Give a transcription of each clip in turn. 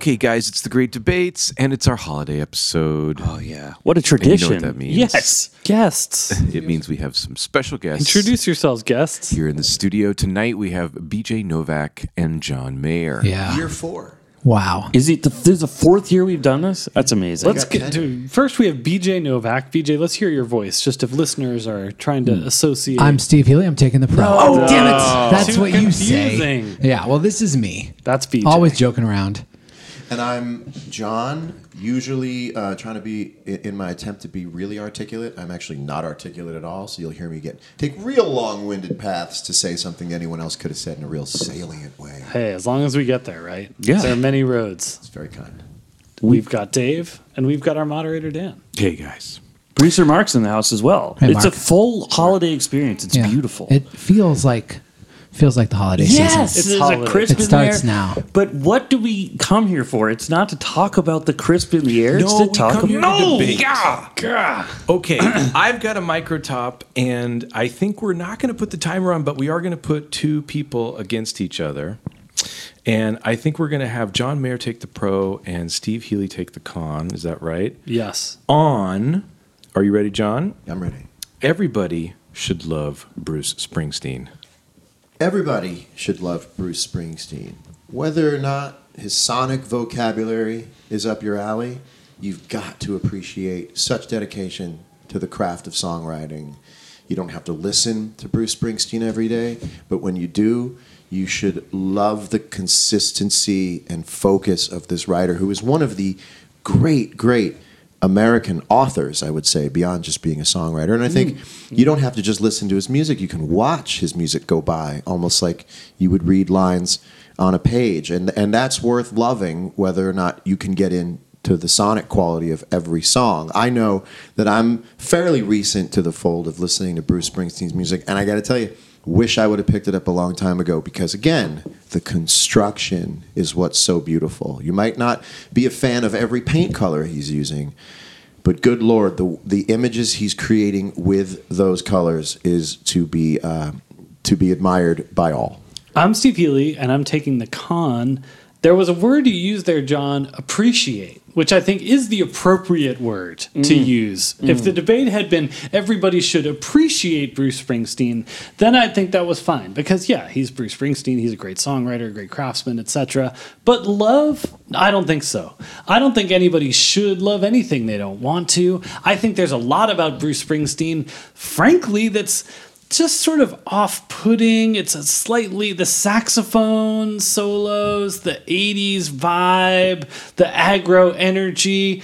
Okay, guys, it's the Great Debates, and it's our holiday episode. Oh yeah, what a And you know tradition! what that means. Yes, Guests. It means we have some special guests. Introduce yourselves, guests. Here in the studio tonight, we have BJ Novak and John Mayer. Yeah. Year four. Wow. is it the, this is the fourth year we've done this? That's amazing. Let's get to first. We have BJ Novak. BJ, let's hear your voice, just if listeners are trying to hmm. associate. I'm Steve Healy. I'm taking the pro. oh, damn it. Oh. That's Too what you say. Yeah, well, this is me. That's BJ. Always joking around. And I'm John, usually uh, trying to be, in my attempt to be really articulate, I'm actually not articulate at all. So you'll hear me get take real long winded paths to say something anyone else could have said in a real salient way. Hey, as long as we get there, right? Yeah. There are many roads. It's very kind. We've got Dave, and we've got our moderator Dan. Hey, guys. Producer Mark's in the house as well. Hey, it's a full holiday experience. It's Yeah. beautiful. It feels like feels like the holiday yes, season. It's there's holiday. a crisp It in starts there. now. But what do we come here for? It's not to talk about the crisp in the air. it's No, to we talk come here about to debate. Gah. Okay, I've got a micro top, and I think we're not going to put the timer on, but we are going to put two people against each other. And I think we're going to have John Mayer take the pro and Steve Healy take the con. Is that right? Yes. On, are you ready, John? I'm ready. Everybody should love Bruce Springsteen. Everybody should love Bruce Springsteen. Whether or not his sonic vocabulary is up your alley, you've got to appreciate such dedication to the craft of songwriting. You don't have to listen to Bruce Springsteen every day, but when you do, you should love the consistency and focus of this writer who is one of the great, great American authors, I would say, beyond just being a songwriter. And I think mm-hmm. you don't have to just listen to his music, you can watch his music go by, almost like you would read lines on a page. And, and that's worth loving, whether or not you can get into the sonic quality of every song. I know that I'm fairly recent to the fold of listening to Bruce Springsteen's music, and I got to tell you, wish I would have picked it up a long time ago because again, the construction is what's so beautiful. You might not be a fan of every paint color he's using, but good lord, the the images he's creating with those colors is to be uh, to be admired by all. I'm Steve Healy, and I'm taking the con. There was a word you used there, John, appreciate, which I think is the appropriate word to mm. use. Mm. If the debate had been everybody should appreciate Bruce Springsteen, then I'd think that was fine. Because, yeah, he's Bruce Springsteen, he's a great songwriter, a great craftsman, etc. But love, I don't think so. I don't think anybody should love anything they don't want to. I think there's a lot about Bruce Springsteen, frankly, that's just sort of off-putting. It's a slightly the saxophone solos, the '80s vibe, the aggro energy.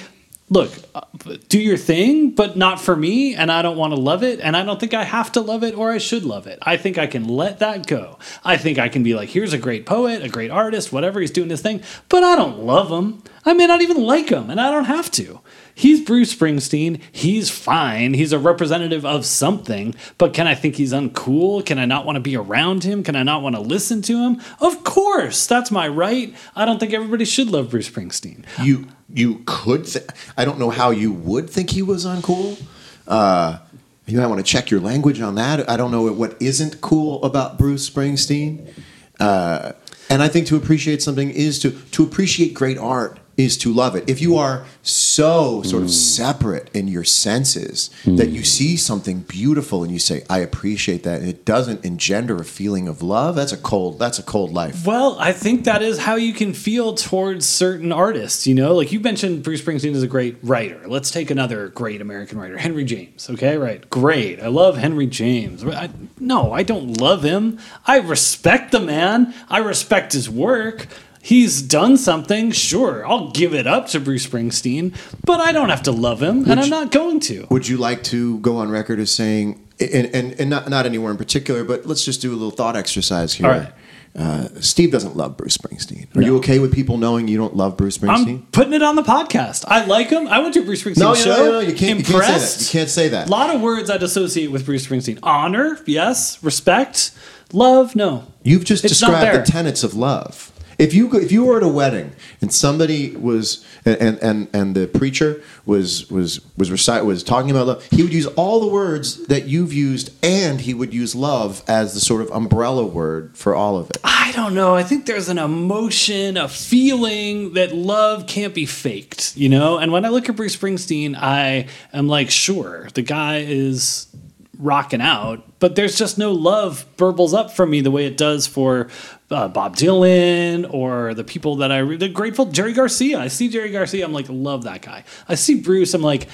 Look, uh, do your thing, but not for me, and I don't want to love it, and I don't think I have to love it or I should love it. I think I can let that go. I think I can be like, here's a great poet, a great artist, whatever, he's doing his thing, but I don't love him. I may not even like him, and I don't have to. He's Bruce Springsteen. He's fine. He's a representative of something. But can I think he's uncool? Can I not want to be around him? Can I not want to listen to him? Of course. That's my right. I don't think everybody should love Bruce Springsteen. You you could th- I don't know how you would think he was uncool. Uh, you might want to check your language on that. I don't know what isn't cool about Bruce Springsteen. Uh, and I think to appreciate something is to to appreciate great art is to love it. If you are so sort of mm. separate in your senses mm. that you see something beautiful and you say, "I appreciate that," and it doesn't engender a feeling of love, that's a cold that's a cold life. Well, I think that is how you can feel towards certain artists. You know, like you mentioned, Bruce Springsteen is a great writer. Let's take another great American writer, Henry James. Okay, right, great. I love Henry James. I, no, I don't love him. I respect the man. I respect his work. He's done something. Sure, I'll give it up to Bruce Springsteen, but I don't have to love him, and I'm not going to. Would you like to go on record as saying, and, and, and not, not anywhere in particular, but let's just do a little thought exercise here. All right. Uh, Steve doesn't love Bruce Springsteen. Are you okay with people knowing you don't love Bruce Springsteen? I'm putting it on the podcast. I like him. I went to Bruce Springsteen no, no, show. no, no, you can't, you can't say that. Impressed. You can't say that. A lot of words I'd associate with Bruce Springsteen. Honor, yes. Respect, love, no. You've just It's described the tenets of love. If you if you were at a wedding and somebody was and and and, the preacher was was was recite was talking about love, he would use all the words that you've used, and he would use love as the sort of umbrella word for all of it. I don't know. I think there's an emotion, a feeling that love can't be faked, you know? And when I look at Bruce Springsteen, I am like, sure, the guy is rocking out, but there's just no love burbles up for me the way it does for uh, Bob Dylan or the people that I re- the grateful Jerry Garcia. I see Jerry Garcia, I'm like, love that guy. I see Bruce, I'm like,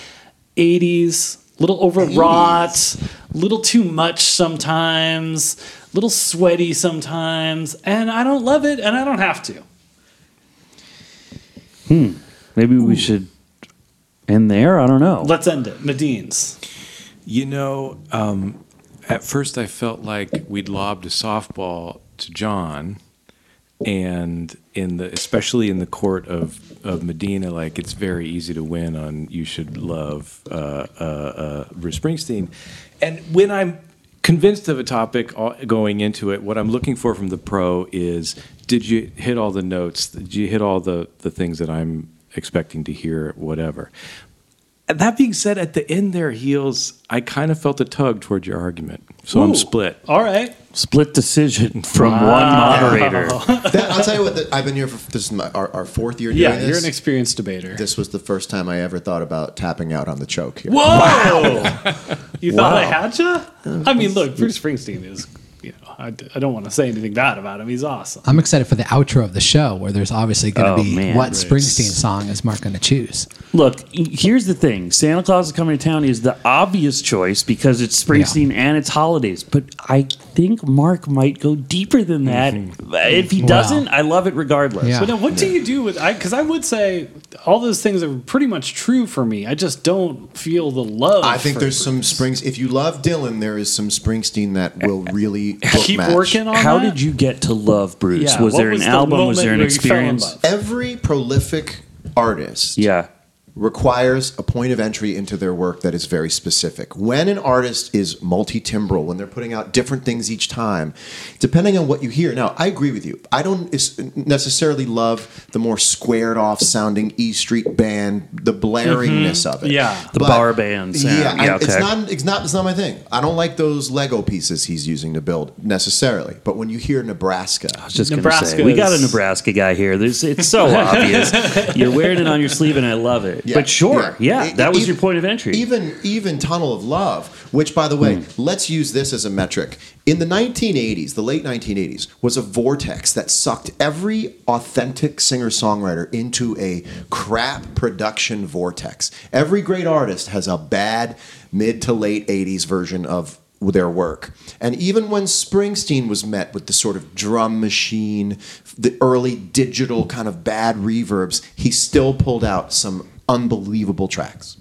80s, little overwrought, a little too much sometimes, little sweaty sometimes, and I don't love it, and I don't have to. Hmm. Maybe we should end there. I don't know. Let's end it. Medina's. You know, um, at first I felt like we'd lobbed a softball to John, and in the especially in the court of of Medina, like it's very easy to win on "You Should Love" uh, uh, uh, Bruce Springsteen, and when I'm convinced of a topic going into it, what I'm looking for from the pro is: Did you hit all the notes? Did you hit all the the things that I'm expecting to hear? Whatever. That being said, at the end there, heels, I kind of felt a tug toward your argument. So I'm split. All right. Split decision from one moderator. That, I'll tell you what. The, I've been here for this is my, our, our fourth year doing Yeah, this. you're an experienced debater. this was the first time I ever thought about tapping out on the choke here. Whoa! you thought I had you? I mean, look, Bruce Springsteen is, you know, I, I don't want to say anything bad about him. He's awesome. I'm excited for the outro of the show where there's obviously going Oh, to be man. what Right. Springsteen song is Mark going to choose. Look, here's the thing: Santa Claus is coming to town is the obvious choice because it's Springsteen and it's holidays. But I think Mark might go deeper than that. Mm-hmm. If he Wow. doesn't, I love it regardless. Yeah. But now, what do you do with? I Because I would say all those things are pretty much true for me. I just don't feel the love. I think there's Bruce. some Springs. If you love Dylan, there is some Springsteen that will really book keep match. working on. How that? did you get to love Bruce? Yeah, was what there an the album? Was there an where you fell in experience? Every prolific artist Yeah. Requires a point of entry into their work that is very specific. When an artist is multi-timbral, when they're putting out different things each time, depending on what you hear. Now, I agree with you. I don't necessarily love the more squared off sounding E Street band, the blaringness mm-hmm. of it. Yeah. The But- bar band sound. Yeah, I- Yeah, it's not it's not it's not my thing. I don't like those Lego pieces he's using to build necessarily. But when you hear Nebraska, I was just gonna Nebraska say we got a Nebraska guy here. There's, it's so obvious. You're wearing it on your sleeve, and I love it. Yeah, but sure, yeah, E- that was e- your point of entry. Even even Tunnel of Love, which by the way, Hmm. let's use this as a metric. In the 1980s, the late 1980s, was a vortex that sucked every authentic singer-songwriter into a crap production vortex. Every great artist has a bad mid to late 80s version of their work. And even when Springsteen was met with the sort of drum machine, the early digital kind of bad reverbs, he still pulled out some unbelievable tracks.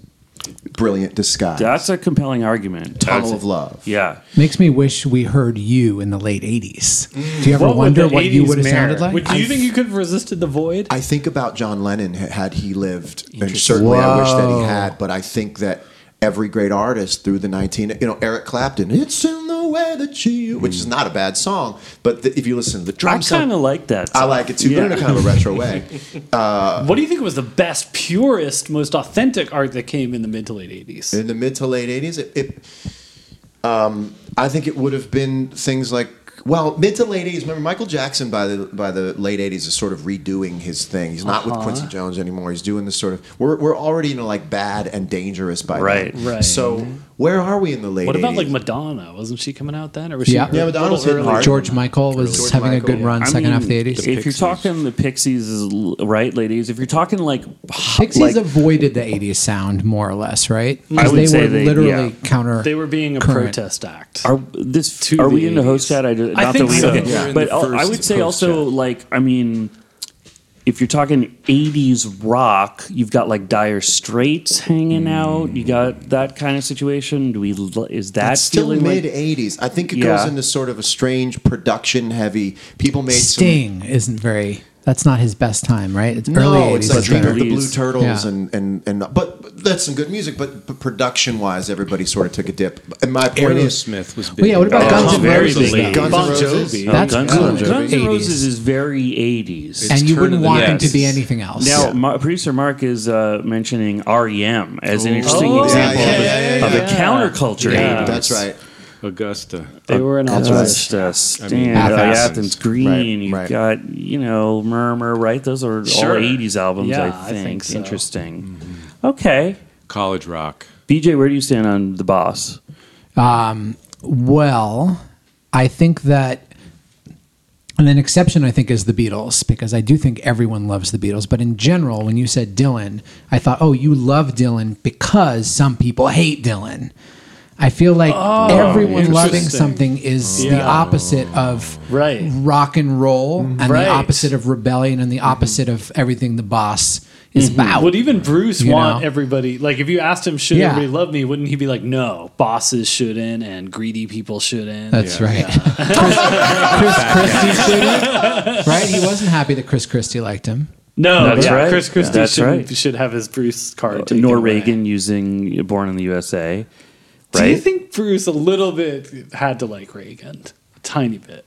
Brilliant disguise. That's a compelling argument. Tunnel That's- of Love. Yeah. Makes me wish we heard you in the late 80s. Do you ever What would wonder the what you 80s would have mirror? sounded like? Would, do you think you could have resisted the void? I think about John Lennon h- had he lived, and certainly I wish that he had. But I think that every great artist through the 19, you know, Eric Clapton, "It's in the way which is not a bad song, but the, if you listen to the I drum sound, kind of like that. I like it too, but in a kind of a retro way. what do you think was the best, purest, most authentic art that came in the mid to late 80s? in the mid to late 80s it, it um, i think it would have been things like well mid to late 80s remember michael jackson by the by the late 80s is sort of redoing his thing he's not with Uh-huh. quincy jones anymore he's doing this sort of we're, we're already into like bad and dangerous by Right. then. Right. so where are we in the late what about 80s? like Madonna? Wasn't she coming out then? Or was she Yeah. Yeah, Madonna was little hitting early? hard. George Michael was George having Michael, a good yeah. run I second mean, half of the 80s. If you're talking the Pixies, is right, ladies. If you're talking like Pixies like, avoided the 80s sound more or less, right? I 'Cause would they say were they- literally yeah. counter. They were being a current. protest act. Are this To are we in the host chat? I, do- I not think that we so. okay. We're but I'll- I first would say also chat. like I mean, if you're talking '80s rock, you've got like Dire Straits hanging hmm. out. You got that kind of situation. Do we? Is that it's still feeling mid like- 80s i think it Yeah. goes into sort of a strange production heavy people made some Sting isn't very That's not his best time, right? It's No, early it's 80s. like Dream of the Blue Turtles Yeah. and, and and but, but that's some good music. But, but production wise, everybody sort of took a dip. And my point is, Aerosmith was big. Well, yeah, what about Oh, Guns N' very Roses? Guns Bon N' Roses. Jovi. Oh, That's Guns, good. Guns N' 80s. Roses is very 80s. and you turn wouldn't want him to be anything else. Now, Ma- producer Mark is uh, mentioning REM as an interesting Oh, example yeah, of, a, yeah, yeah, of a counterculture. Yeah. 80s. that's right. Augusta. They were an That's Athens. uh, Stand, Athens. Athens Green. Right, You've right. got you know Murmur, right? Those are Sure. all '80s albums. Yeah, I I think. think so. Interesting. Okay, College rock. BJ, where do you stand on the boss? Um, well, I think that, and an exception, I think, is the Beatles, because I do think everyone loves the Beatles. But in general, when you said Dylan, I thought, oh, you love Dylan because some people hate Dylan. I feel like oh, everyone loving something is the opposite of Right. rock and roll, and Right. the opposite of rebellion, and the mm-hmm. opposite of everything the boss is mm-hmm. about. Would even Bruce You want know? everybody like if you asked him should Yeah. everybody love me? Wouldn't he be like, no, bosses shouldn't and greedy people shouldn't? That's Yeah. right. Chris, Chris Christie shouldn't, right? He wasn't happy that Chris Christie liked him. no, That's yeah, right. Chris Christie That's should, right. should have his Bruce card. taken Nor away. Reagan using "Born in the USA." Do you think Bruce a little bit had to like Reagan? A tiny bit.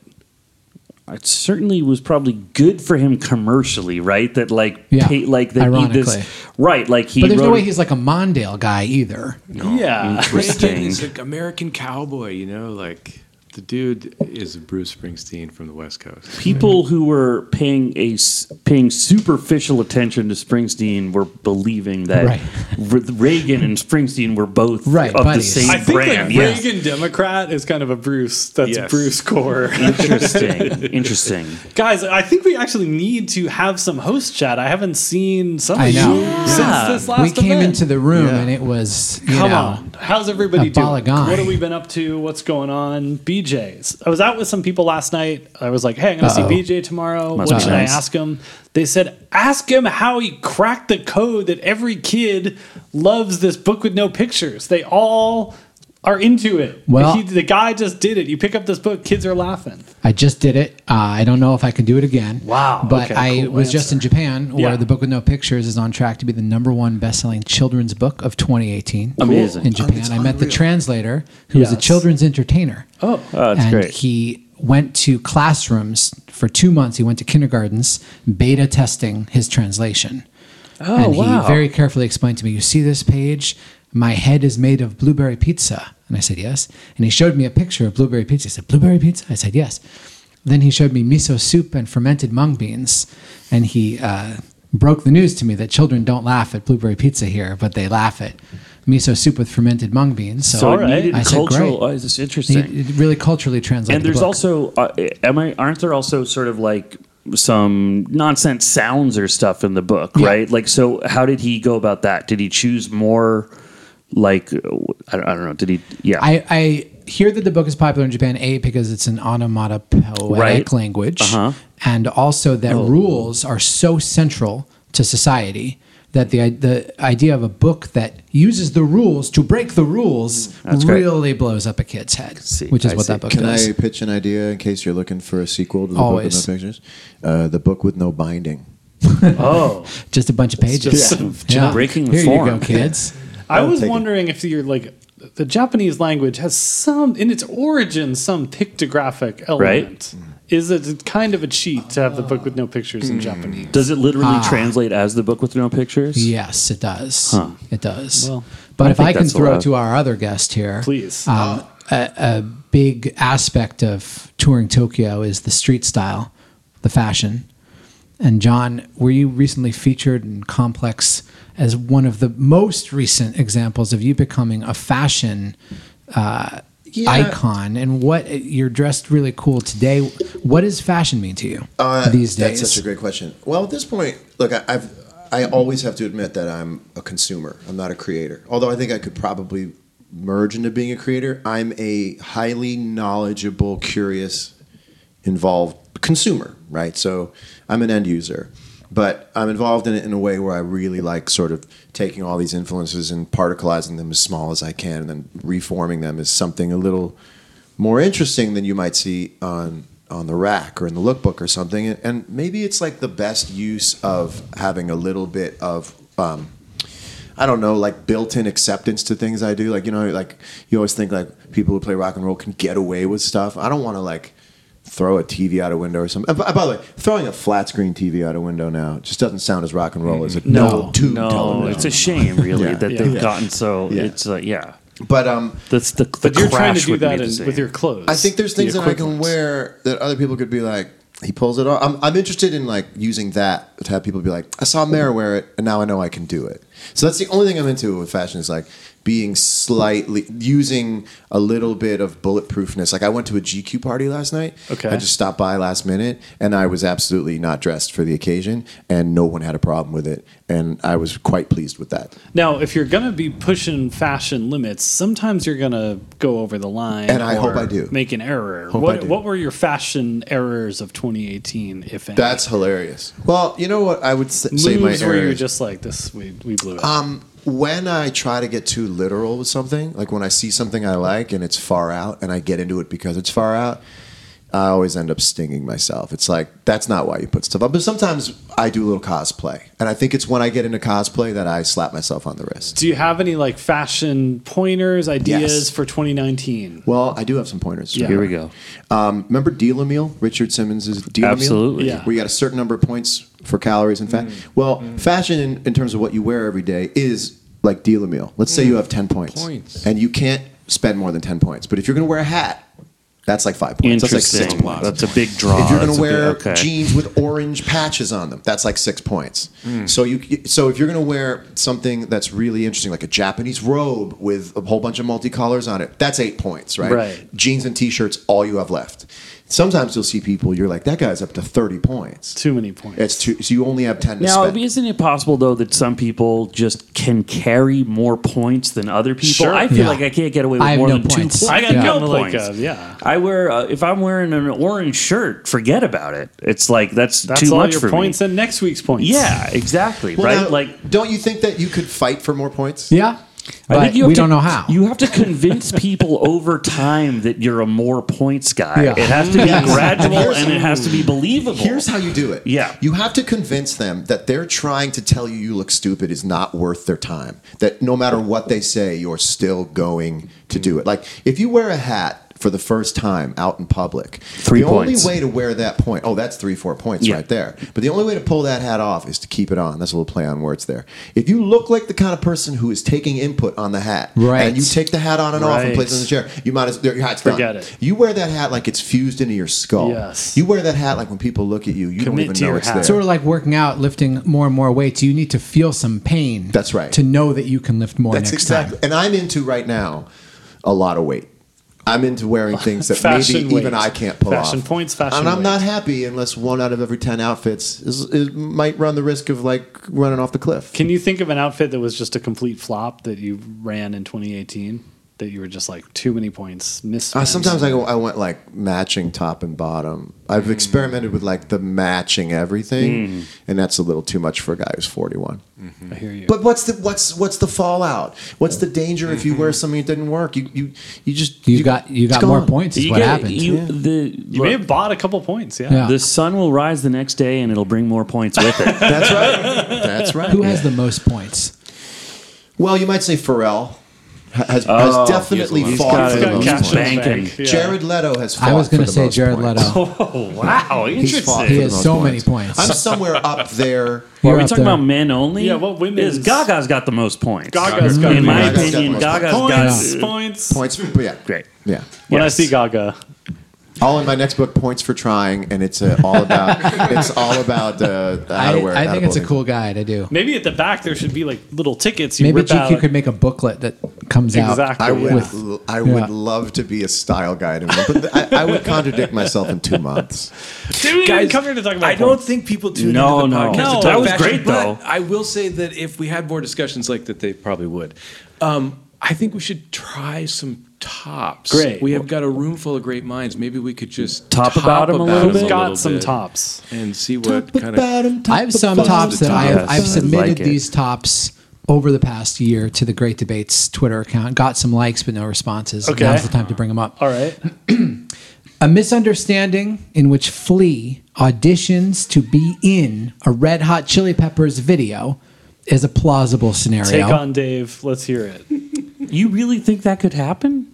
it certainly was probably good for him commercially, right? That like, Yeah, pay, like that he ironically. this, right? Like he But there's wrote no way he's like a Mondale guy either. Yeah. interesting. He's like American cowboy, you know, like the dude is Bruce Springsteen from the West Coast. people who were paying a s- paying superficial attention to Springsteen were believing that Right. Reagan and Springsteen were both Right, of buddies. the same I think brand. like yes. Reagan Democrat is kind of a Bruce. That's Yes. Bruce core. Interesting. Interesting. Guys, I think we actually need to have some host chat. I haven't seen some I of know. you Yeah. since this last we came event. into the room Yeah. and it was, you Come know, on. How's everybody doing? What have we been up to? What's going on? BJ's. I was out with some people last night. I was like, hey, I'm going to see BJ tomorrow. Must what be should nice. I ask him? They said, ask him how he cracked the code that every kid loves this book with no pictures. They all are into it. Well- He- the guy just did it. You pick up this book, kids are laughing. I just did it. Uh, I don't know if I can do it again. Wow, But okay, I cool was just in Japan Yeah. where the book with no pictures is on track to be the number one best-selling children's book of 2018. Amazing. In Japan, it's I met the translator who was a children's entertainer. Oh, Oh, that's and great. he went to classrooms for two months. He went to kindergartens, beta testing his translation. Oh, and wow. he very carefully explained to me, "You see this page? My head is made of blueberry pizza." And I said, "Yes." And he showed me a picture of blueberry pizza. He said, "Blueberry pizza?" I said, "Yes." Then he showed me miso soup and fermented mung beans, and he uh, broke the news to me that children don't laugh at blueberry pizza here, but they laugh at miso soup with fermented mung beans. So, So All right. needed I said, cultural. great. Oh, this is he, interesting. it really culturally translated. and there's book. also, uh, am I? Aren't there also sort of like some nonsense sounds or stuff in the book, Yeah. right? Like, so how did he go about that? Did he choose more? Like, uh, I don't, I don't know. Did he? Yeah. I, I hear that the book is popular in Japan, A, because it's an onomatopoeic Right. language, Uh-huh. and also that Oh. rules are so central to society that the, the idea of a book that uses the rules to break the rules That's great. really blows up a kid's head, See, which is I what see. that book Can does. Can I pitch an idea in case you're looking for a sequel to the Always. book with no pictures? Uh, the book with no binding. oh. Just a bunch of pages. just some Yeah. breaking the Here form. you go, kids. I I'll was take it. wondering if you're like the Japanese language has some in its origin some pictographic element. Right? Is it kind of a cheat to have the book with no pictures in Japanese? Does it literally Ah. translate as the book with no pictures? Yes, it does. Huh. It does. Well, but I if I can throw allowed. to our other guest here, Please. um, a, a big aspect of touring Tokyo is the street style, the fashion. And John, were you recently featured in Complex as one of the most recent examples of you becoming a fashion uh, Yeah. icon? And what you're dressed really cool today. What does fashion mean to you Uh, these days? That's such a great question. Well, at this point, look, I, I've I always have to admit that I'm a consumer. I'm not a creator. Although I think I could probably merge into being a creator. I'm a highly knowledgeable, curious, involved consumer. Right. So I'm an end user, but I'm involved in it in a way where I really like sort of taking all these influences and particleizing them as small as I can, and then reforming them as something a little more interesting than you might see on on the rack or in the lookbook or something, and, maybe it's like the best use of having a little bit of. Um, I don't know, like built-in acceptance to things I do. Like you know, like you always think like people who play rock and roll can get away with stuff. I don't want to like throw a TV out a window or something. By, by the way, throwing a flat screen TV out a window now just doesn't sound as rock and roll as it No. no tube No, it's a shame, really, Yeah. that Yeah. they've Yeah. gotten so. Yeah. It's uh, yeah. but um, That's the. the But you're trying to crash do would that in, same. with your clothes. I think there's the things that I can wear that other people could be like, he pulls it off. I'm, I'm interested in like using that to have people be like, I saw Mayer wear it, and now I know I can do it. So that's the only thing I'm into with fashion is like being slightly using a little bit of bulletproofness. Like I went to a GQ party last night. Okay. I just stopped by last minute, and I was absolutely not dressed for the occasion, and no one had a problem with it, and I was quite pleased with that. Now, if you're gonna be pushing fashion limits, sometimes you're gonna go over the line, And I hope I do. Make an error. Hope what What were your fashion errors of 2018, if any? That's hilarious. Well, you know what I would say my moves where you're just like this. We we blew Um, when I try to get too literal with something, like when I see something I like and it's far out, and I get into it because it's far out, I always end up stinging myself. It's like that's not why you put stuff up. But sometimes I do a little cosplay, and I think it's when I get into cosplay that I slap myself on the wrist. Do you have any like fashion pointers, ideas Yes. for 2019? Well, I do have some pointers. Yeah. Here we go. Um, remember Deal Meal? Richard Simmons' Deal Absolutely. Yeah. Where you got a certain number of points for calories and fat. Well, fashion in, in terms of what you wear every day is like Deal a Meal. Let's say you have 10 points, Points. and you can't spend more than 10 points. But if you're going to wear a hat, that's like five points. That's like six Interesting. points. That's a big draw. if you're going That's to a big- wear okay. jeans with orange patches on them, that's like six points. Hmm. So you, so if you're going to wear something that's really interesting, like a Japanese robe with a whole bunch of multicolors on it, that's eight points, right? Right. Jeans and t-shirts, all you have left. Sometimes you'll see people, you're like, that guy's up to thirty points. Too many points. It's two, so you only have ten to Now, spend. isn't it possible though that some people just can carry more points than other people? Sure. I feel Yeah. like I can't get away with I have more no than two points. points. I got Yeah. no kinda like points. a- yeah. I wear uh, if I'm wearing an orange shirt, forget about it. It's like that's, That's too all much your for points me. and next week's points. Yeah, exactly. Well, right? now, like don't you think that you could fight for more points? Yeah. I think you have we to- don't know how. You have to convince people over time that you're a more points guy. Yeah. It has to be gradual and it has to be believable. Here's how you do it. Yeah. You have to convince them that they're trying to tell you you look stupid is not worth their time. That no matter what they say, you're still going to do it. Like if you wear a hat for the first time out in public, Three the points. only way to wear that point, oh, that's three, four points Yeah. right there. But the only way to pull that hat off is to keep it on. That's a little play on words there. If you look like the kind of person who is taking input on the hat, Right. and you take the hat on and off and Right. place it in the chair, you might as your hat's Forget done. it. You wear that hat like it's fused into your skull. Yes. You wear that hat like when people look at you, you don't even to know your it's hat. there. Sort of like working out, lifting more and more weights. You need to feel some pain. That's right. To know that you can lift more That's next exactly. time. And I'm into right now a lot of weight. I'm into wearing things that maybe even. I can't pull Fashion off. points, fashion And I'm weight. not happy unless one out of every ten outfits is, is might run the risk of like running off the cliff. Can you think of an outfit that was just a complete flop that you ran in 2018? That you were just like too many points, miss. Uh, sometimes I go. I went like matching top and bottom. I've mm. experimented with like the matching everything, mm. and that's a little too much for a guy who's 41. Mm-hmm. I hear you. But what's the what's what's the fallout? What's the danger if you wear mm-hmm. something that didn't work? You you you just You got you it's got more points. Is you what get- happens. You, Yeah. the, you may have bought a couple points. Yeah. Yeah. the sun will rise the next day and it'll bring more points with it. That's right. That's right. Who has the most points? Well, you might say Pharrell ha- has, Oh, has definitely he's fought got for the most got points. cash in the bank. Yeah. Jared Leto has fought I was going gonna say Jared Leto. oh wow, interesting. He has most so many points. I'm somewhere up there. Are You're we talking there. about men only? Yeah, what women Is is- Gaga's got the most points? Gaga's got in the my most points. opinion, Gaga's Gaga's Points, got points. Points. For, yeah, great. yeah. When I see Gaga, All in my next book, Points for Trying, and it's uh, all about it's all about uh, how I, to wear. I how think it's a cool guide. I do. maybe at the back there should be like little tickets. You Maybe rip out. GQ could make a booklet that comes out. Exactly. I would, Yeah. I Yeah. love to be a style guide, in one, but I, I would contradict myself in two months. Dude, we didn't come here to talk about. I don't think people tune No, into the no. podcast. No, to that was fashion, great, but though. I will say that if we had more discussions like that, they probably would. Um, I think we should try some tops. Great. We have got a room full of great minds. Maybe we could just Top about 'em a little bit? Got some tops. and see what kind of. I have some tops that I have, Yes, I've submitted like these tops over the past year to the Great Debates Twitter account. Got some likes but no responses. Okay. Now's the time to bring them up. All right. A misunderstanding in which Flea auditions to be in a Red Hot Chili Peppers video is a plausible scenario. Take on Dave. Let's hear it. You really think that could happen?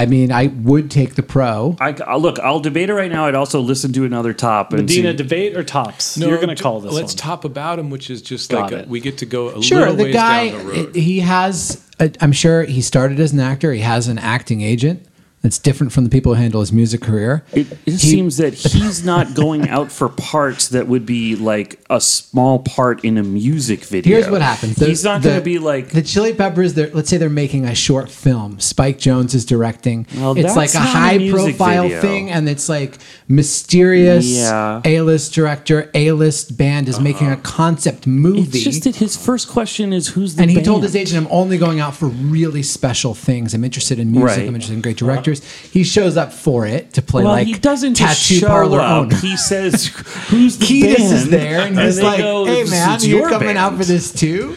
I mean, I would take the pro. I, I'll- uh, look, I'll debate it right now. I'd also listen to another top and Medina, see. debate or tops? You're going to j- call this Let's one. top about him, which is just Got like a, it. we get to go a Sure, little the ways guy, down the road. he has, i I'm sure he started as an actor. He has an acting agent that's different from the people who handle his music career. It, it He- seems that he's not going out for parts that would be like a small part in a music video. Here's what happens. The- he's not going to be like. the Chili Peppers. They're, let's say they're making a short film. Spike Jonze is directing. Well, it's like a high-profile thing, and it's like mysterious. Yeah. A list director, A list band is making a uh-huh. concept movie. it's just that his first question is who's the and he band? told his agent, "I'm only going out for really special things. I'm interested in music. Right. I'm interested in great directors." He shows up for it to play well, like he doesn't tattoo parlor up. owner. He says, "Who's the Kiedis band?" is there, and he's they like, go, "Hey man, you're your coming out for this too."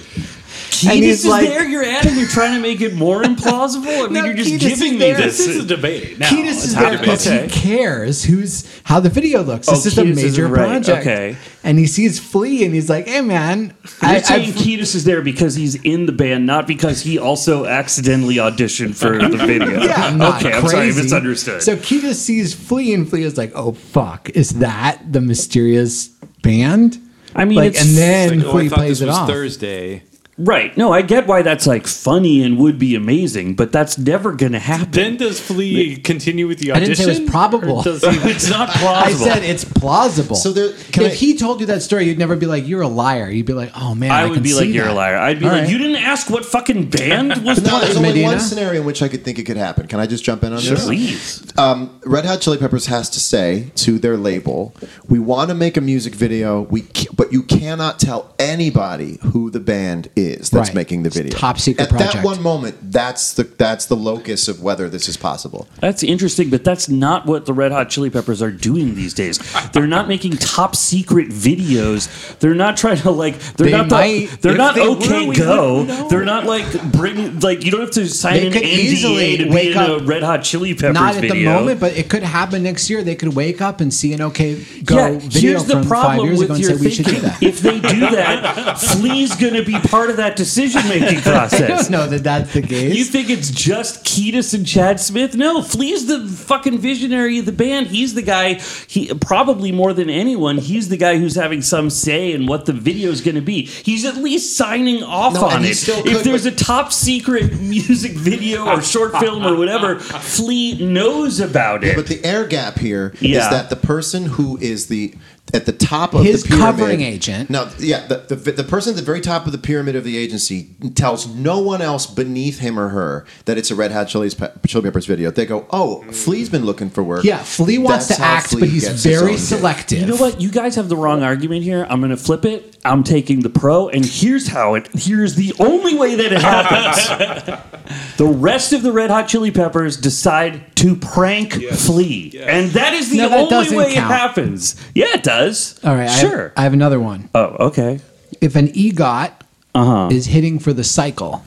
Kiedis is like- there. You're at him. You're trying to make it more implausible. I mean, No, you're just Kiedis giving me this. This is a debate. Now. Kiedis is there to because Okay. he cares who's how the video looks. Oh, This is a Kiedis is major right, project. okay. And he sees Flea and he's like, "Hey man, You're I, saying I've- Kiedis is there because he's in the band, not because he also accidentally auditioned for the video. yeah, I'm not okay, I'm crazy. sorry, I misunderstood. So Kiedis sees Flea and Flea is like, "Oh fuck, is that the mysterious band?" I mean, like, it's- and then Like, oh, Flea thought plays this it was off. Thursday. Right? No, I get why that's like funny and would be amazing, but that's never going to happen. Then does Flea continue with the audition? I didn't audition? say it was probable. He- it's not plausible. I said it's plausible. So there- can if I- he told you that story, you'd never be like, "You're a liar." You'd be like, "Oh man, I, I would can be like, see "You're that." a liar." I'd be All like, right. "You didn't ask what fucking band was But now there's only Medina? one scenario in which I could think it could happen. Can I just jump in on this? Please. Um, Red Hot Chili Peppers has to say to their label, "We want to make a music video, we ca- but you cannot tell anybody who the band is that's Right. making the It's video." top secret At project. that one moment, that's the that's the locus of whether this is possible. That's interesting, but that's not what the Red Hot Chili Peppers are doing these days. They're not making top secret videos. They're not trying to like. They're They not. the- they're not they okay. we go. They're not like bring like you don't have to sign They an could easily NDA to be wake in a up- Red Hot Chili Peppers Not at video. the moment, but it could happen next year. They could wake up and see an OK Go yeah, video here's the from five problem years with ago and your say we should do thinking. that. If they do that, Flea's going to be part of that decision making I process. don't know that that's the case. You think it's just Kiedis and Chad Smith? No, Flea's the fucking visionary of the band. He's the guy. He probably more than anyone. He's the guy who's having some say in what the video is going to be. He's at least signing off No, on it. still if there's but- a top secret music video or short film or whatever, Flea knows about it. But the air gap here is Yeah. that the person who is the at the top of His the pyramid, covering agent. No, yeah, the, the the person at the very top of the pyramid of the agency tells no one else beneath him or her that it's a Red Hot Chili, Pe- Chili Peppers video. They go, "Oh, Flea's been looking for work." yeah, Flea wants That's to act, Flea but he's very own gig. selective. You know what? You guys have the wrong argument here. I'm going to flip it. I'm taking the pro, and here's how it. Here's the only way that it happens. the rest of the Red Hot Chili Peppers decide to prank Flea, and that is the No, that only way count. it happens. Yeah, it does. All right, I have- sure. I have another one. oh, okay. If an EGOT Uh huh. is hitting for the cycle,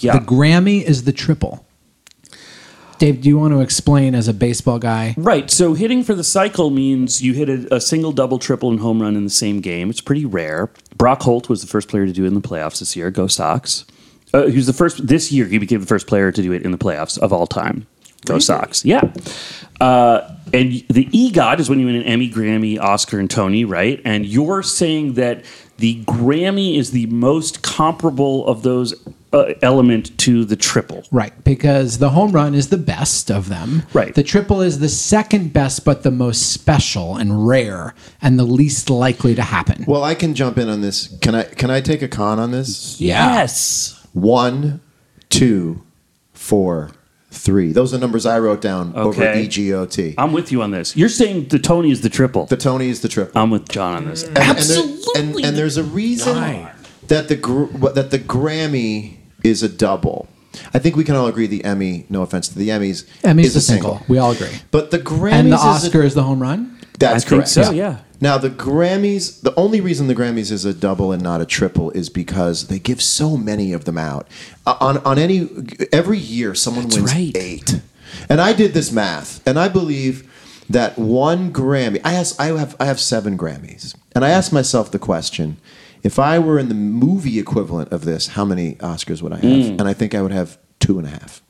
Yeah. the Grammy is the triple. Dave, do you want to explain as a baseball guy? Right. So hitting for the cycle means you hit a, a single, double, triple, and home run in the same game. It's pretty rare. Brock Holt was the first player to do it in the playoffs this year. Go Sox. Uh, he was the first this year. He became the first player to do it in the playoffs of all time. Go Sox. Yeah. Uh, and the EGOT is when you win an Emmy, Grammy, Oscar, and Tony, right? And you're saying that the Grammy is the most comparable of those uh, element to the triple. Right, because the home run is the best of them. Right. The triple is the second best, but the most special and rare, and the least likely to happen. Well, I can jump in on this. Can I? Can I take a con on this? Yeah. Yes. One, two, four, three. Those are the numbers I wrote down over Okay. E EGOT. I'm with you on this. You're saying the Tony is the triple. The Tony is the triple. I'm with John on this. And- and there- Absolutely. And, and there's a reason that the that the Grammy is a double. I think we can all agree the Emmy. No offense to the Emmys. Emmy's is a single. We all agree. But the Grammy And the is a- Oscar is the home run. that's I think correct. so, yeah. Now the Grammys, the only reason the Grammys is a double and not a triple is because they give so many of them out. Uh, on on any every year someone wins right. 8. And I did this math and I believe that one Grammy. I has, I have I have seven Grammys, and I asked myself the question: if I were in the movie equivalent of this, how many Oscars would I have? And I think I would have two and a half.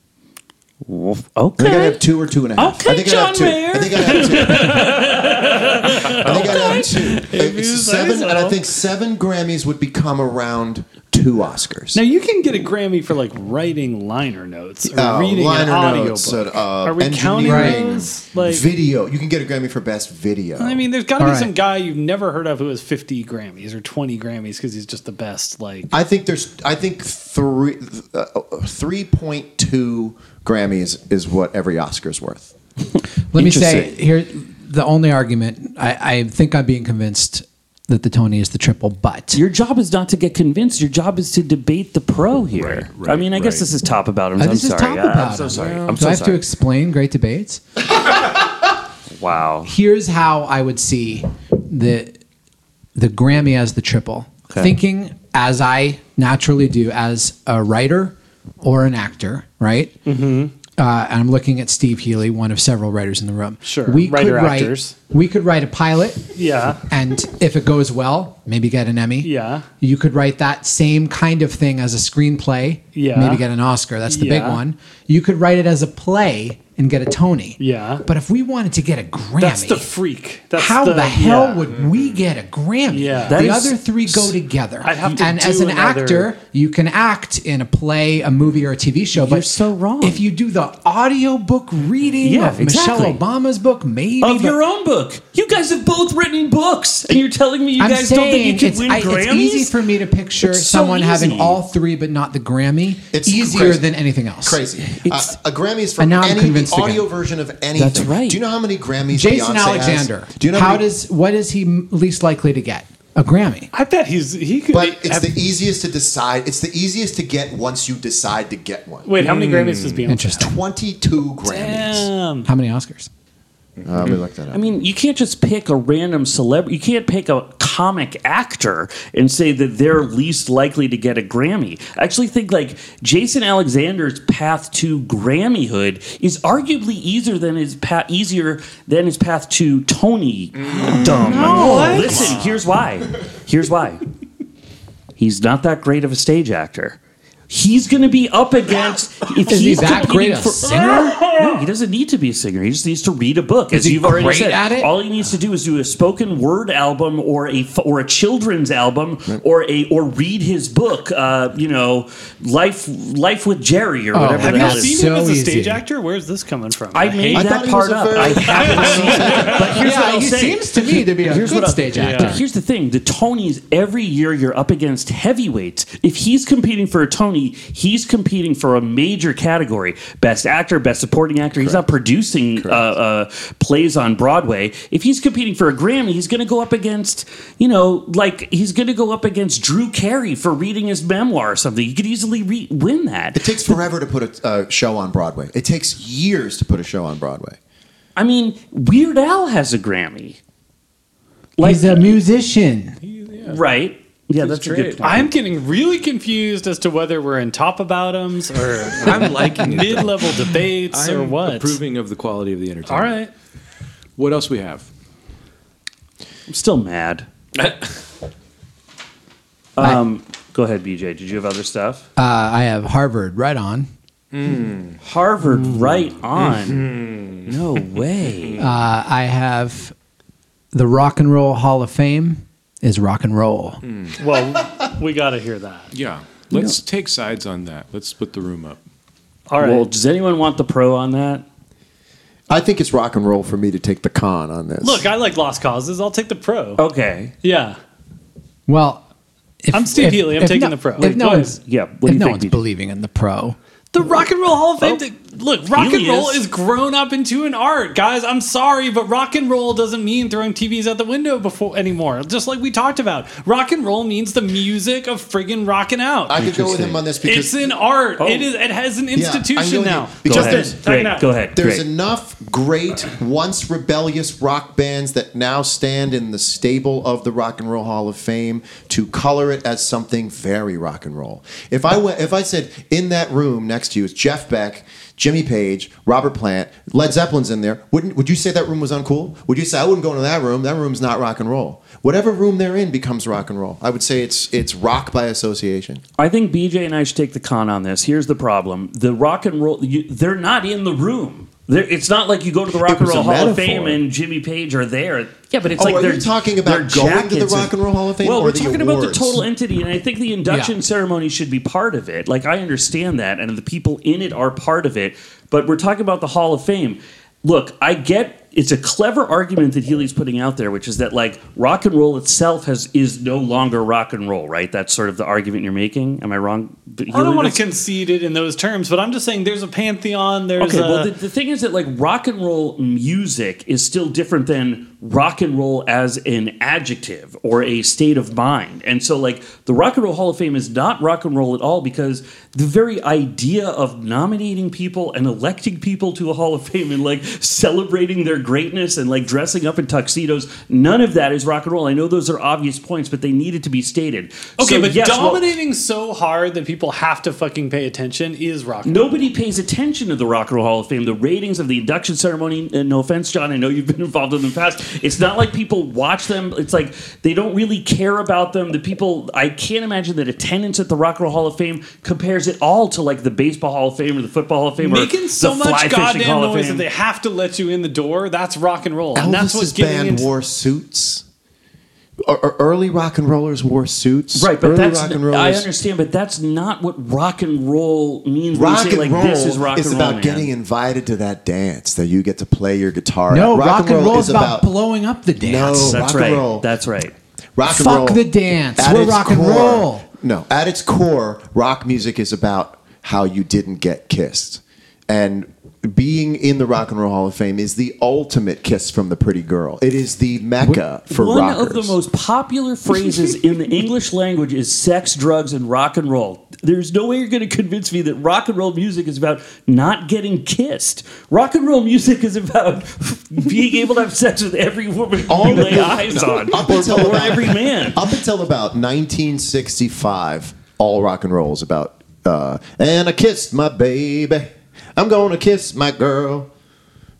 I think Okay. have two or two and a half. Okay, I think I'd have two. Mayer. I think I'd have two. I think I'd have two. It's seven, and I think seven Grammys would become around two Oscars. Now you can get a Grammy for like writing liner notes or Uh, reading an liner audiobook. notes, uh, Are we counting engineering, those? Like, video. You can get a Grammy for best video. I mean, there's got to be All some right. guy you've never heard of who has 50 Grammys or 20 Grammys because he's just the best. Like, I think there's. I think three uh, three point two Grammys is what every Oscar's worth. Let me say Interesting. here the only argument I, I think I'm being convinced that the Tony is the triple, but Your job is not to get convinced. Your job is to debate the pro here. Right, I mean, I guess this is top about him. Uh, I'm this is sorry. top Uh, about I'm so him. sorry. I'm do so I have sorry. to explain great debates? wow. Here's how I would see the the Grammy as the triple. Okay. Thinking as I naturally do as a writer or an actor, right? Mm-hmm. Uh, and I'm looking at Steve Healy, one of several writers in the room. Sure. we could Writer write. actors. We could write a pilot, yeah. and if it goes well, maybe get an Emmy. Yeah. You could write that same kind of thing as a screenplay. Yeah. Maybe get an Oscar. That's the big one. You could write it as a play and get a Tony. Yeah. But if we wanted to get a Grammy, That's the freak. That's how the, hell yeah. would we get a Grammy? Yeah. That the is- other three go together. I'd have to and do as an another- actor, you can act in a play, a movie, or a TV show. You're but so wrong. If you do the audiobook reading Yeah, of Michelle. Obama's book, maybe Of but- your own book. You guys have both written books, and you're telling me you I'm guys don't think you it's, can win I- Grammys? it's easy for me to picture It's so someone having all three but not the Grammy. It's easier crazy. than anything else. Crazy. Uh, a Grammy is for And now I'm convinced again. audio version of anything. That's right. Do you know how many Grammys Jason Beyonce Alexander. Has? Do you know how many- does what is he least likely to get? A Grammy. I bet he's he could. But it's have- the easiest to decide. It's the easiest to get once you decide to get one. wait, how many Grammys does hmm. Beyonce? Interesting. Twenty-two Grammys. Damn. How many Oscars? Uh, let me look that up. I mean, you can't just pick a random celebrity. You can't pick a comic actor and say that they're least likely to get a Grammy. I actually think like Jason Alexander's path to Grammyhood is arguably easier than his path easier than his path to Tony. Dumb. Listen, here's why. Here's why. He's not that great of a stage actor. He's going to be up against if Is he he's that great competing a for- singer? No, he doesn't need to be a singer. He just needs to read a book. As he you've already great said, at it? all he needs to do is do a spoken word album or a f- or a children's album or a or read his book. Uh, you know, life life with Jerry or whatever. Have the you hell it seen is. So him as a stage easy. actor? Where's this coming from? I The made hate? I that he was part a up. very- I haven't seen it. But here's what yeah, I'll he say. seems to me to be a Here's good what I- stage actor. But here's the thing: the Tonys every year you're up against heavyweights. If he's competing for a Tony, he's competing for a major category: best actor, best supporting actor. He's not producing uh, uh, plays on Broadway. If he's competing for a Grammy, he's going to go up against, you know, like he's going to go up against Drew Carey for reading his memoir or something. He could easily re- win that. it takes forever to put a uh, show on Broadway. It takes years to put a show on Broadway. I mean, Weird Al has a Grammy, He's a musician. right? Yeah, that's a good point. I'm getting really confused as to whether we're in top aboutums or I'm liking mid-level debates or I'm what. approving of the quality of the entertainment. All right. What else we have? I'm still mad. um, go ahead, BJ. Did you have other stuff? Uh, I have Harvard right on. Harvard, right on. No way. Uh, I have the Rock and Roll Hall of Fame is rock and roll. Hmm. Well, we got to hear that. Yeah. Let's take sides on that. Let's split the room up. All right. Well, does anyone want the pro on that? I think it's rock and roll for me to take the con on this. Look, I like Lost Causes. I'll take the pro. Okay. Yeah. Well, if, I'm Steve if- Healy. I'm taking no- the pro. If Wait, no one's, Yeah. What do if you no think? one's believing in the pro, The Rock and Roll Hall of Fame. Oh. thing- look, rock Healy and roll is. is grown up into an art, guys. I'm sorry, but rock and roll doesn't mean throwing TVs out the window before anymore. Just like we talked about, rock and roll means the music of friggin' rocking out. I could go with him on this because it's an art. Oh. It is. It has an institution going now. with you. Go ahead. there's Great. out. Go ahead. There's Great. enough great, once rebellious rock bands that now stand in the stable of the Rock and Roll Hall of Fame to color it as something very rock and roll. If I went, if I said in that room next next to you is Jeff Beck, Jimmy Page, Robert Plant, Led Zeppelin's in there. Wouldn't would you say that room was uncool? Would you say I wouldn't go into that room? That room's not rock and roll. Whatever room they're in becomes rock and roll. I would say it's it's rock by association. I think BJ and I should take the con on this. Here's the problem: the rock and roll, you, they're not in the room. They're, it's not like you go to the Rock and Roll a Hall of. Fame and Jimmy Page are there. Yeah, but it's Oh, like are they're you talking about their going to the Rock and Roll Hall of Fame Well, or we're the talking about the total entity, and I think the induction Yeah. ceremony should be part of it. Like I understand that, and the people in it are part of it. But we're talking about the Hall of Fame. Look, I get it's a clever argument that Healy's putting out there, which is that like rock and roll itself has is no longer rock and roll, right? That's sort of the argument you're making. Am I wrong? I don't want to concede it in those terms, but I'm just saying there's a pantheon. There's Okay, a, well, the, the thing is that like rock and roll music is still different than rock and roll as an adjective or a state of mind. And so, like, the Rock and Roll Hall of Fame is not rock and roll at all because the very idea of nominating people and electing people to a Hall of Fame and like celebrating their greatness and like dressing up in tuxedos, none of that is rock and roll. I know those are obvious points, but they needed to be stated. okay, So, but yes, well- dominating so hard that people have to fucking pay attention is rock. and Nobody pays attention to the Rock and Roll Hall of Fame. The ratings of the induction ceremony, and no offense, John, I know you've been involved in the past. It's not like people watch them. It's like they don't really care about them. The people, I can't imagine that attendance at the Rock and Roll Hall of Fame compares it all to like the Baseball Hall of Fame or the Football Hall of Fame or Making so the much fly goddamn noise that they have to let you in the door. That's rock and roll, and that's Elvis's what's getting band into. wore suits. Or, or early rock and rollers wore suits. Right, but early that's rock and I understand, but that's not what rock and roll means. when Rock say, and like roll this is rock is and roll, about man. getting invited to that dance that you get to play your guitar. No, at. rock, and roll is about, blowing up the dance. No. That's rock and right. roll. That's right. rock and Fuck roll. the dance. At We're its rock and roll. No, at its core, rock music is about how you didn't get kissed, and being in the Rock and Roll Hall of Fame is the ultimate kiss from the pretty girl. It is the mecca for One rockers. of the most popular phrases in the English language is sex, drugs, and rock and roll. There's no way you're going to convince me that rock and roll music is about not getting kissed. Rock and roll music is about being able to have sex with every woman All you the- lay eyes on, Up or, until or about- every man. Up until about 1965, all rock and roll is about, uh, and I kissed my baby. I'm going to kiss my girl.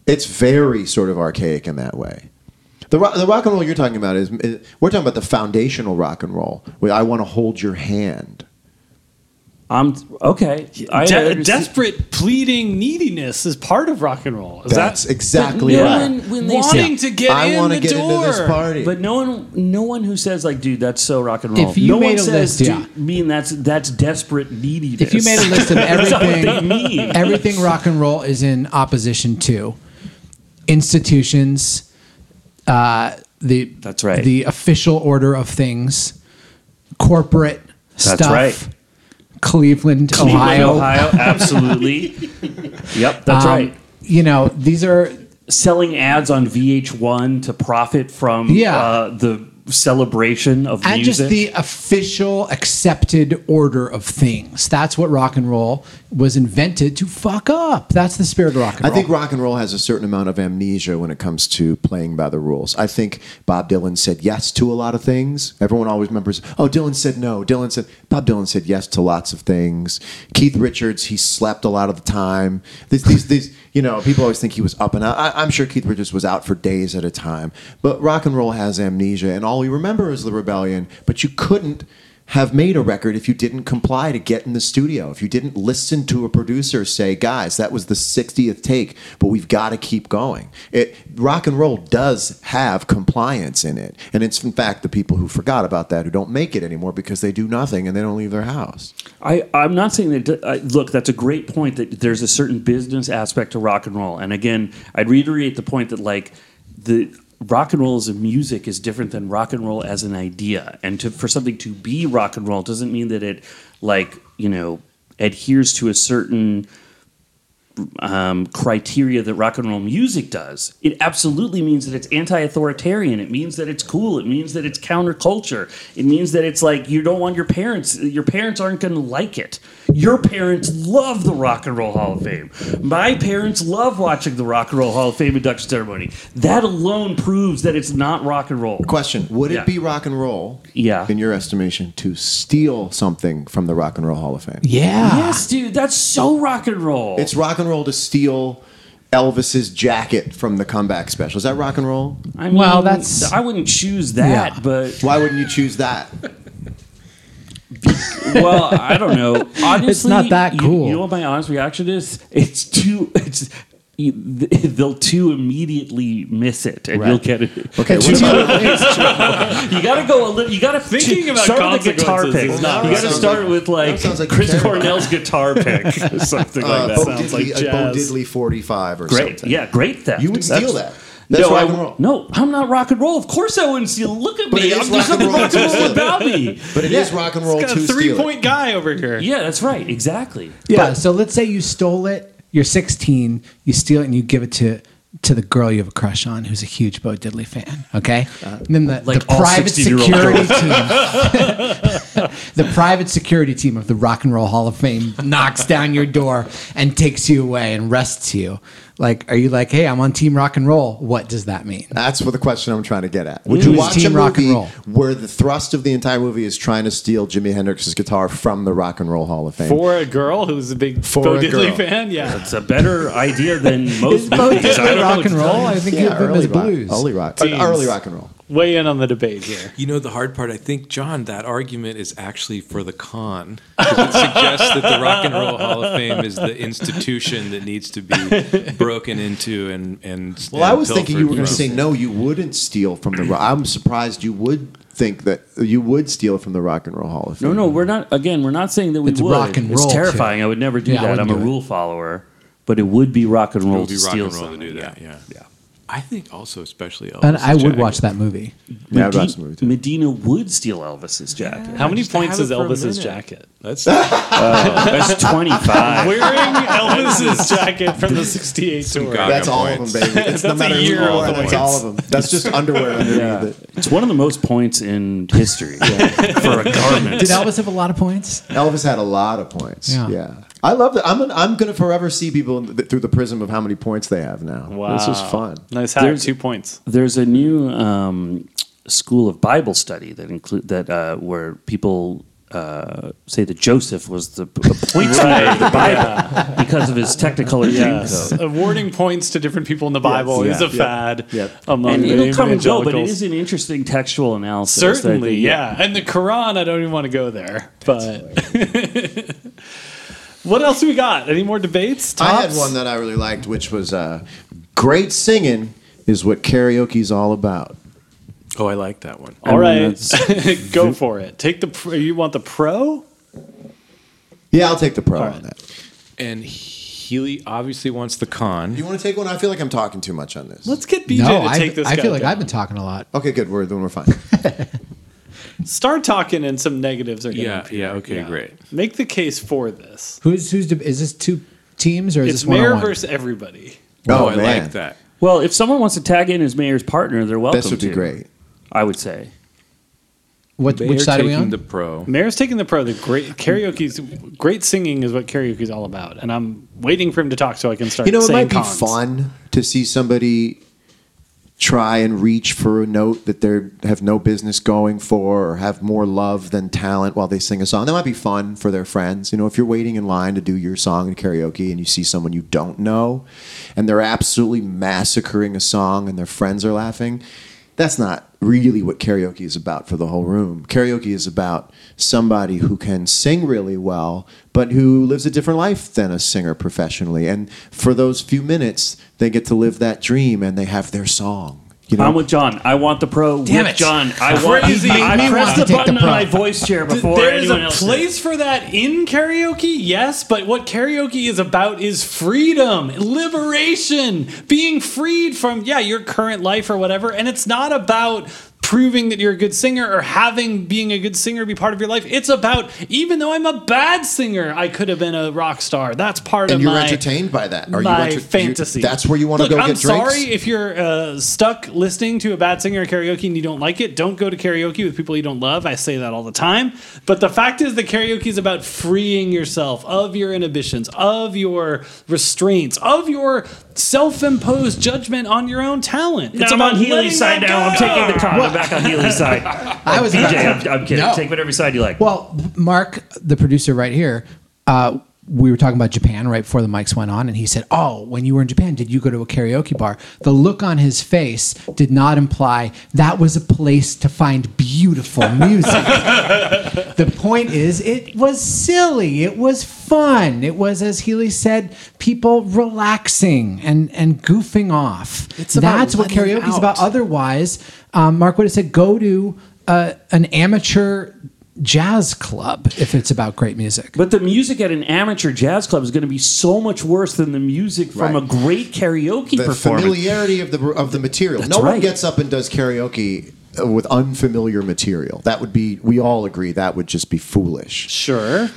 It's very sort of archaic in that way. The, ro- the rock and roll you're talking about is, is we're talking about the foundational rock and roll. I want to hold your hand. I'm okay. I De- desperate pleading neediness is part of rock and roll. Is That's that exactly no right. one- when they wanting say- to get I in the get door? into this party. But no one, no one who says like, "Dude, that's so rock and roll." If you no made one a says, list, yeah. Mean that's that's desperate neediness." If you made a list of That's not what they everything, everything rock and roll is in opposition to institutions, uh, the That's right. the official order of things, corporate That's stuff. right. Cleveland, Cleveland, Ohio. Ohio, absolutely. yep, that's Um, right. You know, these are Selling ads on VH1 to profit from Yeah. uh, the celebration of and music. just the official accepted order of things. That's what rock and roll was invented to fuck up. That's the spirit of rock and I roll. I think rock and roll has a certain amount of amnesia when it comes to playing by the rules. I think Bob Dylan said yes to a lot of things. Everyone always remembers, oh, Dylan said no. Dylan said, Bob Dylan said yes to lots of things. Keith Richards, he slept a lot of the time. These, these, these you know, people always think he was up and out. I, I'm sure Keith Richards was out for days at a time. But rock and roll has amnesia, and all we remember is the rebellion. But you couldn't have made a record if you didn't comply to get in the studio. If you didn't listen to a producer say, "Guys, that was the 60th take, but we've got to keep going." It rock and roll does have compliance in it. And it's in fact the people who forgot about that who don't make it anymore because they do nothing and they don't leave their house. I, I'm not saying that. I, look, that's a great point. That there's a certain business aspect to rock and roll, and again, I'd reiterate the point that like the rock and roll as a music is different than rock and roll as an idea, and to, for something to be rock and roll doesn't mean that it like you know adheres to a certain um, criteria that rock and roll music does. It absolutely means that it's anti-authoritarian. It means that it's cool. It means that it's counterculture. It means that it's like you don't want your parents. Your parents aren't going to like it. Your parents love the Rock and Roll Hall of Fame. My parents love watching the Rock and Roll Hall of Fame induction ceremony. That alone proves that it's not rock and roll. Question: Would Yeah. it be rock and roll, Yeah. in your estimation, to steal something from the Rock and Roll Hall of Fame? Yeah. Yes, dude, that's so rock and roll. It's rock and roll to steal Elvis's jacket from the comeback special. Is that rock and roll? I mean, Well, that's- I wouldn't choose that, Yeah. but Why wouldn't you choose that? well, I don't know. Honestly, it's not that cool. You, know what my honest reaction is? It's too. It's they'll too immediately miss it, and you'll get it. Okay, what Too- about- you got to go a little. You got to Thinking about start with a guitar pick. is not you got to start like- with like like Chris. Cornell's guitar pick, or something Uh, like that. Bo sounds Diddley, like a Bo. Diddley 45 or Great, something. yeah, great theft. You would steal That's- that. That's no, rock I- and roll. No, I'm not rock and roll. Of course I wouldn't steal. Look at But me. I'm is just rock and roll rock and roll about me. But it is rock and roll Got a steal three it. point guy over here. Yeah, that's right. Exactly. Yeah. so let's say you stole it. You're 16. You steal it and you give it to to the girl you have a crush on, who's a huge Bo Diddley fan. Okay. Uh, and then the, like the all private 16-year-old security team, the private security team of the Rock and Roll Hall of Fame knocks down your door and takes you away and arrests you. Like, are you like, hey, I'm on Team Rock and Roll? What does that mean? That's what the question I'm trying to get at. Would Who's you watch Team a rock and movie roll? where the thrust of the entire movie is trying to steal Jimi Hendrix's guitar from the Rock and Roll Hall of Fame? For a girl who's a big For Bo a Diddley girl. fan, yeah. It's a better idea than most Bo movies. I don't Diddley know rock what and to roll? you. I think yeah, of him early rock, blues. early rock, Teens. early rock and roll. Weigh in on the debate here. You know the hard part. I think John, that argument is actually for the con. 'Cause It suggests that the Rock and Roll Hall of Fame is the institution that needs to be broken into and and. Well, I was thinking you were going to say no, you wouldn't steal from the. Ro- I'm surprised you would think that you would steal from the Rock and Roll Hall of Fame. No, no, we're not. Again, we're not saying that we It's would. rock and it's roll, terrifying. too. I would never do Yeah, that. I'm wouldn't a it. rule follower, but it would be rock and It roll would be to rock steal and roll to something. do that. Yeah. yeah. I think also especially Elvis. And I would watch that movie. Yeah, I'd Medi- watch the movie too. Medina would steal Elvis's jacket. How many just points have is it for a Elvis's minute. jacket? That's uh, That's 25. Wearing Elvis's jacket from the 68 tour. God. That's Gaga all points. of them, baby. It's no That's a matter who year you of are, that's points. all of them. That's just underwear underneath Yeah. it. It's one of the most points in history for a garment. Did Elvis have a lot of points? Elvis had a lot of points. Yeah. Yeah, I love that. I'm I'm going to forever see people in the, through the prism of how many points they have now. Wow. This is fun. Nice hat. There's- Two points. There's a new um, school of Bible study that include that uh, where people uh, say that Joseph was the p- appointee of the Bible because of his Technicolor Yes. dreamcoat. Awarding points to different people in the Bible Yes, is a fad yeah. among And the it'll come and go, but it is an interesting textual analysis. Certainly, think- yeah. And the Quran, I don't even want to go there. But what else we got? Any more debates? I had one that I really liked, which was uh, great singing is what karaoke's all about. Oh, I like that one. All I mean, right, go for it. Take the. Pro, you want the pro? Yeah, I'll take the pro All on that. And Healy obviously wants the con. You want to take one? I feel like I'm talking too much on this. Let's get BJ no, to I, take this. I guy feel like down. I've been talking a lot. okay, good. We're then we're fine. Start talking, and some negatives are. gonna Yeah, appear. yeah, okay, great. Make the case for this. Who's who's de- is this two teams or is It's this one Mayer on one? versus everybody. Oh, Oh, I man. like that. Well, if someone wants to tag in as Mayer's partner, they're welcome. this would be to, great. I would say. What Mayer which side are we taking on? the pro. Mayer's taking the pro. The great karaoke's great singing is what karaoke's all about, and I'm waiting for him to talk so I can start. You know, it saying might be cons. fun to see somebody try and reach for a note that they have no business going for or have more love than talent while they sing a song. That might be fun for their friends. You know, if you're waiting in line to do your song in karaoke and you see someone you don't know and they're absolutely massacring a song and their friends are laughing, that's not really what karaoke is about for the whole room. Karaoke is about somebody who can sing really well, but who lives a different life than a singer professionally. And for those few minutes, they get to live that dream and they have their song. You know, I'm with John. I want the pro Damn with it. John. I want. Crazy. I Me pressed the button the on my voice chair before There's a else. place for that in karaoke, yes, but what karaoke is about is freedom, liberation, being freed from, yeah, your current life or whatever. And it's not about proving that you're a good singer or having being a good singer be part of your life. It's about even though I'm a bad singer, I could have been a rock star. That's part And of you're my entertained by that. Are my you enter- fantasy. you- that's where you want to go I'm get drinks. sorry if you're uh, stuck listening to a bad singer at karaoke and you don't like it. Don't go to karaoke with people you don't love. I say that all the time. But the fact is the karaoke is about freeing yourself of your inhibitions, of your restraints, of your self-imposed judgment on your own talent. It's I'm on Healy's side now. I'm taking the con. I'm back on Healy's side. I was BJ, I'm, I'm kidding. No. Take whatever side you like. Well, Mark, the producer right here, uh, we were talking about Japan right before the mics went on, and he said, "Oh, when you were in Japan, did you go to a karaoke bar?" The look on his face did not imply that was a place to find beautiful music. the point is, it was silly. It was fun. It was, as Healy said, people relaxing and and goofing off. It's That's what letting karaoke is about. Otherwise, um, Mark would have said, "Go to uh, an amateur." Jazz club, if it's about great music. But the music at an amateur jazz club is going to be so much worse than the music from Right. a great karaoke the performance. familiarity of the of the material. no one gets up and does karaoke uh, with unfamiliar material. That would be. We all agree that would just be foolish. Sure.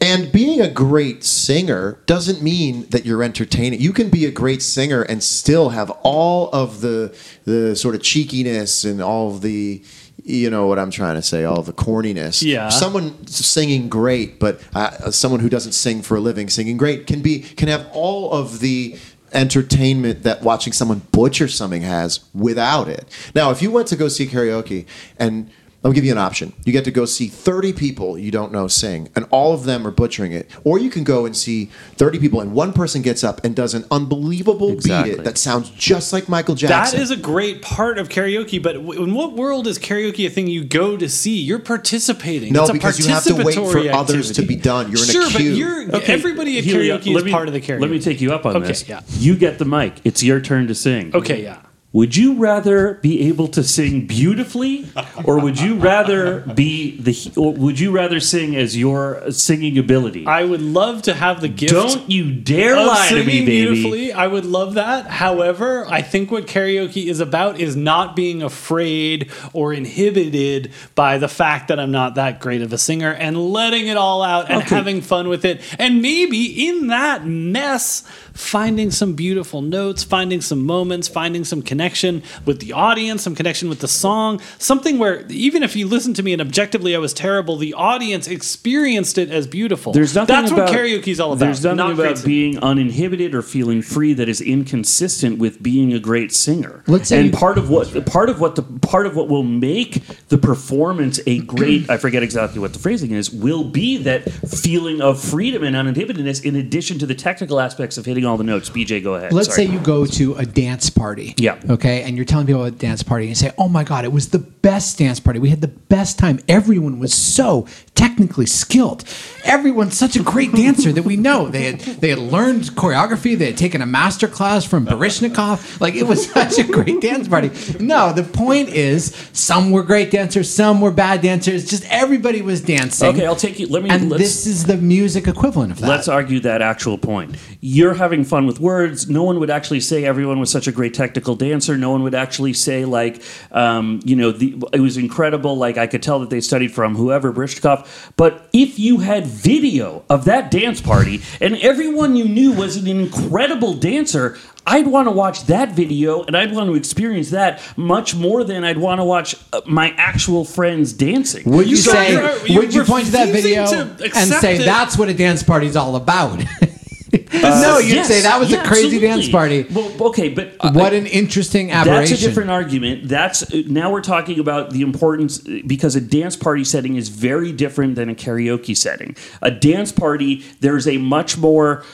And being a great singer doesn't mean that you're entertaining. You can be a great singer and still have all of the the sort of cheekiness and all of the you know what I'm trying to say, all the corniness. Yeah. Someone singing great, but uh, someone who doesn't sing for a living singing great can be can have all of the entertainment that watching someone butcher something has without it. Now, if you went to go see karaoke and I'll give you an option. You get to go see 30 people you don't know sing, and all of them are butchering it. Or you can go and see 30 people, and one person gets up and does an unbelievable beat it that sounds just like Michael Jackson. That is a great part of karaoke, but in what world is karaoke a thing you go to see? You're participating. No, it's a because you have to wait for participatory others to be done. You're in a sure, but queue. you're everybody at karaoke let is me- part of the karaoke. Let me take you up on Okay, this. yeah. You get the mic. It's your turn to sing. Okay, yeah. Would you rather be able to sing beautifully, or would you rather be the? Or would you rather sing as your singing ability? I would love to have the gift. Don't you dare lie to me, baby. beautifully. I would love that. However, I think what karaoke is about is not being afraid or inhibited by the fact that I'm not that great of a singer and letting it all out and Okay. having fun with it. And maybe in that mess, finding some beautiful notes, finding some moments, finding some connection with the audience, some connection with the song, something where even if you listen to me and objectively I was terrible, the audience experienced it as beautiful. There's nothing That's about, what karaoke is all about. There's nothing not about creativity. being uninhibited or feeling free that is inconsistent with being a great singer. Let's say and you- part of what part of what the part of what will make the performance a great I forget exactly what the phrasing is will be that feeling of freedom and uninhibitedness in addition to the technical aspects of hitting all the notes. BJ, go ahead. Let's Sorry. say you go to a dance party. Yeah. Okay. And you're telling people about a dance party and you say, oh my God, it was the best dance party. We had the best time. Everyone was so technically skilled. Everyone's such a great dancer that we know. They had they had learned choreography, they had taken a master class from Baryshnikov. Like it was such a great dance party. No, the point is some were great dancers, some were bad dancers. Just everybody was dancing. Okay, I'll take you. Let me. And this is the music equivalent of that. Let's argue that actual point. You're having fun with words. No one would actually say everyone was such a great technical dancer. No one would actually say like, um, you know, the, it was incredible. Like I could tell that they studied from whoever Brishkov. But if you had video of that dance party and everyone you knew was an incredible dancer. I'd want to watch that video and I'd want to experience that much more than I'd want to watch uh, my actual friends dancing. Would you, You say? are- would you point to that video to and say it. that's what a dance party's all about? Uh, no, you'd Yes, say that was yeah, a crazy absolutely. dance party. Well, okay, but uh, what an interesting aberration. That's a different argument. That's uh, now we're talking about the importance uh, because a dance party setting is very different than a karaoke setting. A dance party, there's a much more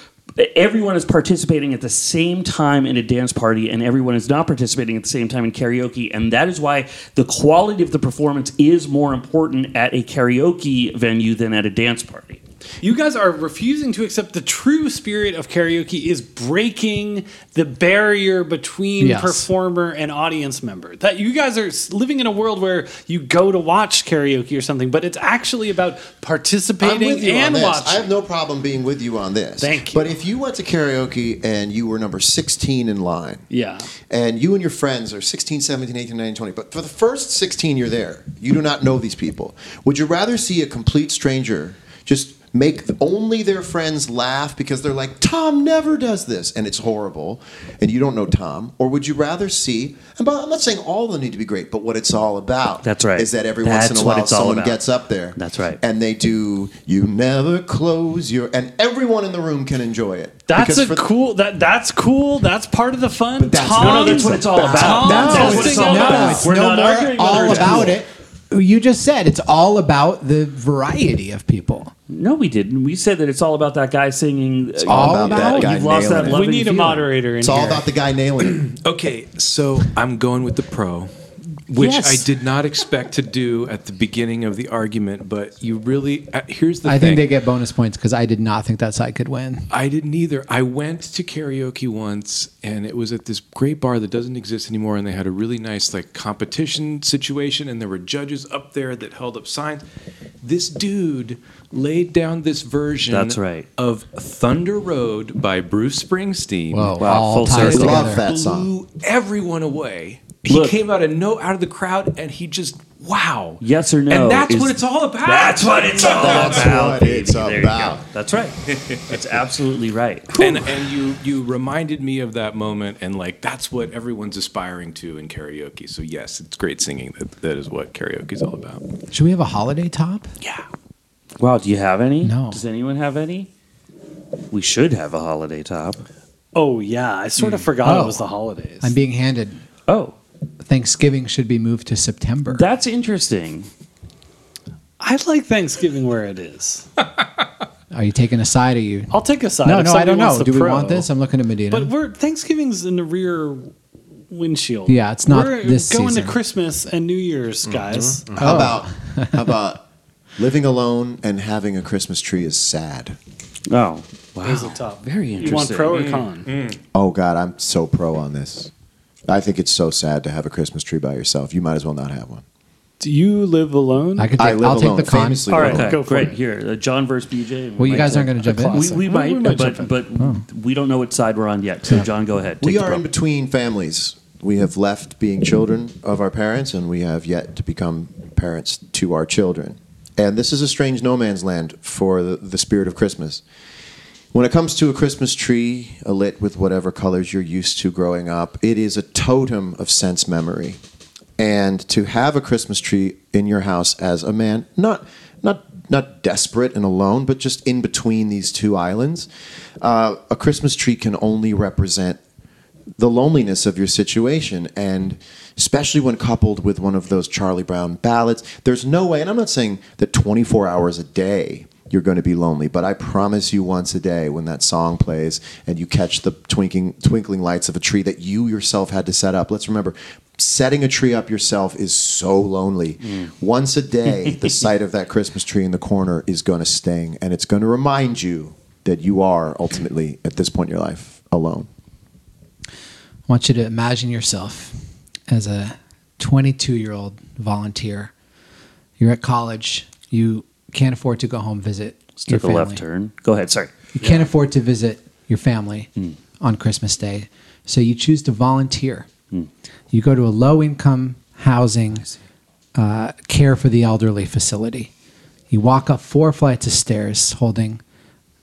everyone is participating at the same time in a dance party and everyone is not participating at the same time in karaoke and that is why the quality of the performance is more important at a karaoke venue than at a dance party. You guys are refusing to accept the true spirit of karaoke is breaking the barrier between Yes. performer and audience member. That you guys are living in a world where you go to watch karaoke or something, but it's actually about I'm participating with you on and this. watching. I have no problem being with you on this. Thank you. But if you went to karaoke and you were number 16 in line, yeah. and you and your friends are 16, 17, 18, 19, 20, but for the first 16 you're there, you do not know these people. Would you rather see a complete stranger just make only their friends laugh because they're like, Tom never does this, and it's horrible, and you don't know Tom? Or would you rather see, and by- I'm not saying all of them need to be great, but what it's all about That's right. is that every once in a while someone about. gets up there. That's right. And they do, you never close your, and everyone in the room can enjoy it. That's Because a for- cool. That that's cool. That's part of the fun. But that's- Tom, No, no, that's what it's all about. Tom That's hosting what it's all all that. about. No, We're no not more arguing all about cool. it. You just said it's all about the variety of people. No, we didn't. We said that it's all about that guy singing. Uh, it's all oh, about that guy You've lost that it. We need a moderator in It's here. all about the guy nailing it. Okay, so I'm going with the pro, which Yes. I did not expect to do at the beginning of the argument. But you really uh, here's the thing. I thing. think they get bonus points because I did not think that side could win. I didn't either. I went to karaoke once, and it was at this great bar that doesn't exist anymore. And they had a really nice like competition situation, and there were judges up there that held up signs. This dude laid down this version. That's right. Of Thunder Road by Bruce Springsteen. Whoa, Wow, full ties circle. Love that song. blew everyone away. He Look. came out of no out of the crowd, and he just wow. Yes or no? And that's is- what it's all about. That's what it's all That's about. what it's. There about. That's right. That's absolutely right. and and you you reminded me of that moment, and like that's what everyone's aspiring to in karaoke. So yes, it's great singing. That that is what karaoke is all about. Should we have a holiday top? Yeah. Wow, do you have any? No. Does anyone have any? We should have a holiday top. Oh yeah, I sort of hmm. forgot Oh. it was the holidays. I'm being handed Oh, Thanksgiving should be moved to September. that's interesting. I like Thanksgiving where it is. Are you taking a side? Are you? I'll take a side. No, no, I don't know. Do we pro. want this? I'm looking at Medina. But we're Thanksgiving's in the rear windshield. Yeah, it's not We're this going season. to Christmas and New Year's, mm-hmm. guys. Mm-hmm. How oh. about how about living alone and having a Christmas tree is sad? Oh, wow. There's the top. Very interesting. You want pro or con? Mm, mm. Oh God, I'm so pro on this. I think it's so sad to have a Christmas tree by yourself. You might as well not have one. Do you live alone? I could I take. live I'll alone, take the con. famously All right. Okay, Go for great. it. Here, uh, John versus BJ. Well, you guys aren't going to jump in. We, we might, we might but jump in. but we don't know what side we're on yet. So, John, go ahead. Take we are in between families. We have left being children of our parents, and we have yet to become parents to our children. And this is a strange no man's land for the, the spirit of Christmas. When it comes to a Christmas tree lit with whatever colors you're used to growing up, it is a totem of sense memory. And to have a Christmas tree in your house as a man, not not not desperate and alone, but just in between these two islands, uh, a Christmas tree can only represent the loneliness of your situation and especially when coupled with one of those Charlie Brown ballads there's no way and I'm not saying that 24 hours a day you're going to be lonely. But I promise you once a day when that song plays and you catch the twinkling twinkling lights of a tree that you yourself had to set up. Let's remember setting a tree up yourself is so lonely. Mm. Once a day the sight of that Christmas tree in the corner is going to sting and it's going to remind you that you are ultimately at this point in your life alone. I want you to imagine yourself as a 22 year old volunteer. You're at college. You can't afford to go home visit Just your family. left turn. Go ahead. Sorry. You can't afford to visit your family Hmm. on Christmas Day. So you choose to volunteer. Hmm. You go to a low income housing uh, care for the elderly facility. You walk up four flights of stairs holding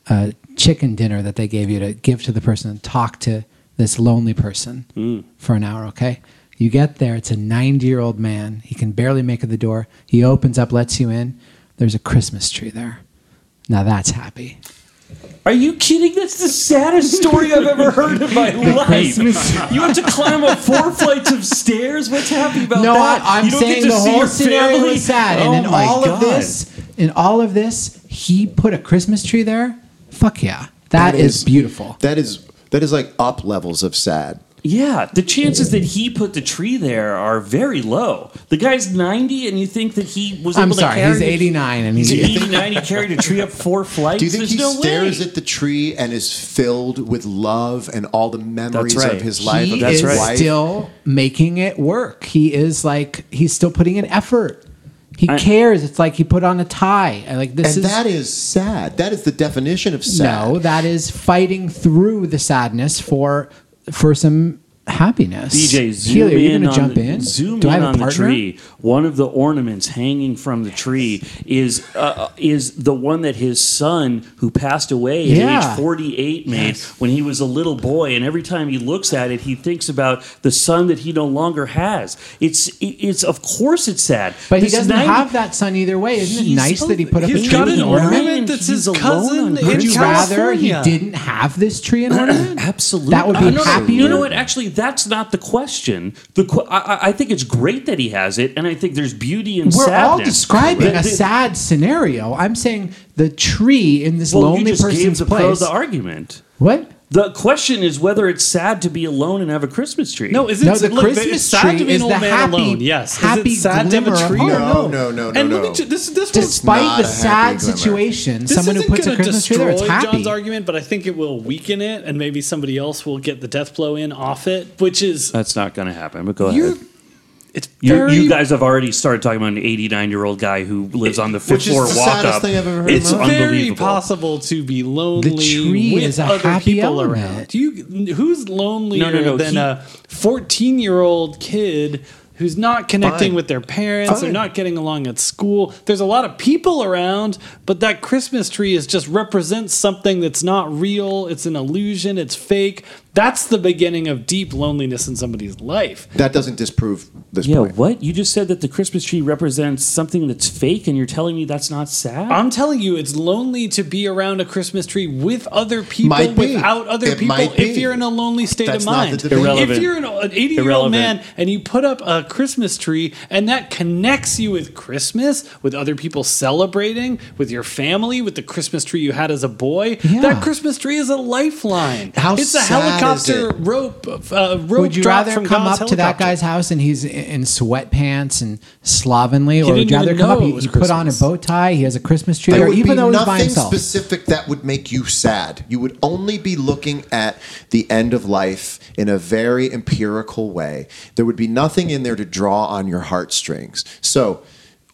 a chicken dinner that they gave you to give to the person and talk to this lonely person Hmm. for an hour, okay? You get there, it's a 90 year old man. He can barely make it the door. He opens up, lets you in. There's a Christmas tree there. Now that's happy. Are you kidding? That's the saddest story I've ever heard in my life. You have to climb up four flights of stairs. What's happy about No, that? I, I'm You don't get saying to the see whole scenario family? is sad, Oh and in my all of this, in all of this, he put a Christmas tree there. Fuck yeah, that is, beautiful. That is that is like up levels of sad. Yeah, the chances that he put the tree there are very low. The guy's 90, and you think that he was I'm able sorry, to carry he's 89 and He's he's 89. He carried a tree up four flights. Do you think There's he no stares way. at the tree and is filled with love and all the memories right. of his life? he of That's his is right. still making it work. He is like he's still putting in effort. He I- cares. It's like he put on a tie. I Like this and is that is sad. That is the definition of sad. no. That is fighting through the sadness for for some happiness. DJ, zoom Keely, are you in gonna on jump the, in? Zoom Do I in have on a the tree. One of the ornaments hanging from the tree is uh, is the one that his son, who passed away at Yeah. age 48, made when he was a little boy. And every time he looks at it, he thinks about the son that he no longer has. It's it's of course it's sad, But he doesn't 90 have that son either way. Isn't it He's- nice that he put up a tree got with an an ornament? ornament that's He's his alone cousin on in Would you rather he didn't have this tree and ornament? Absolutely, That would be Uh, no, no, happier. You know what? Actually, that's not the question. The qu- I, I- think it's great that he has it, and I think there's beauty in We're sadness. all describing The- a sad scenario. I'm saying the tree in this Well, you lonely just gave person's the pro place. the argument. what? The question is whether it's sad to be alone and have a Christmas tree. No, is it No, the look, Christmas it's sad tree to be is old the man happy- alone. Yes, happy is it sad to have glimmer a of tree No, no? no, no, no, And no. let me ju- this this Despite the sad glimmer. situation, This someone who isn't puts a gonna Christmas tree there is destroy happy. John's argument, but I think it will weaken it, and maybe somebody else will get the death blow in off it, which is that's not going to happen. But go you're. ahead. It's You, very. you guys have already started talking about an 89 year old guy who lives on the fifth Which is floor the walk saddest up. thing I've ever heard it's in my very unbelievable. possible to be lonely tree with is a other happy people element. around. Do you who's lonelier No, no, no, than he- a 14 year old kid who's not connecting Fine. with their parents? They're not getting along at school. There's a lot of people around, but that Christmas tree is just represents something that's not real. It's an illusion. It's fake. That's the beginning of deep loneliness in somebody's life. That doesn't disprove this Yeah, point. what? You just said that the Christmas tree represents something that's fake, and you're telling me that's not sad? I'm telling you, it's lonely to be around a Christmas tree with other people, Might be. without other It people, might if be. you're in a lonely state That's of not mind. the. Irrelevant. If you're an, an 80 year old man and you put up a Christmas tree and that connects you with Christmas, with other people celebrating, with your family, with the Christmas tree you had as a boy, Yeah. that Christmas tree is a lifeline. How it's a sad is helicopter it? rope, uh, rope Would you rather from come God's up to that guy's house and he's in- in sweatpants and slovenly, or would you rather come up? know He, he put on a bow tie. He has a Christmas tree There there, would even be though he's by nothing specific that would make you sad. You would only be looking at the end of life in a very empirical way. There would be nothing in there to draw on your heartstrings. So,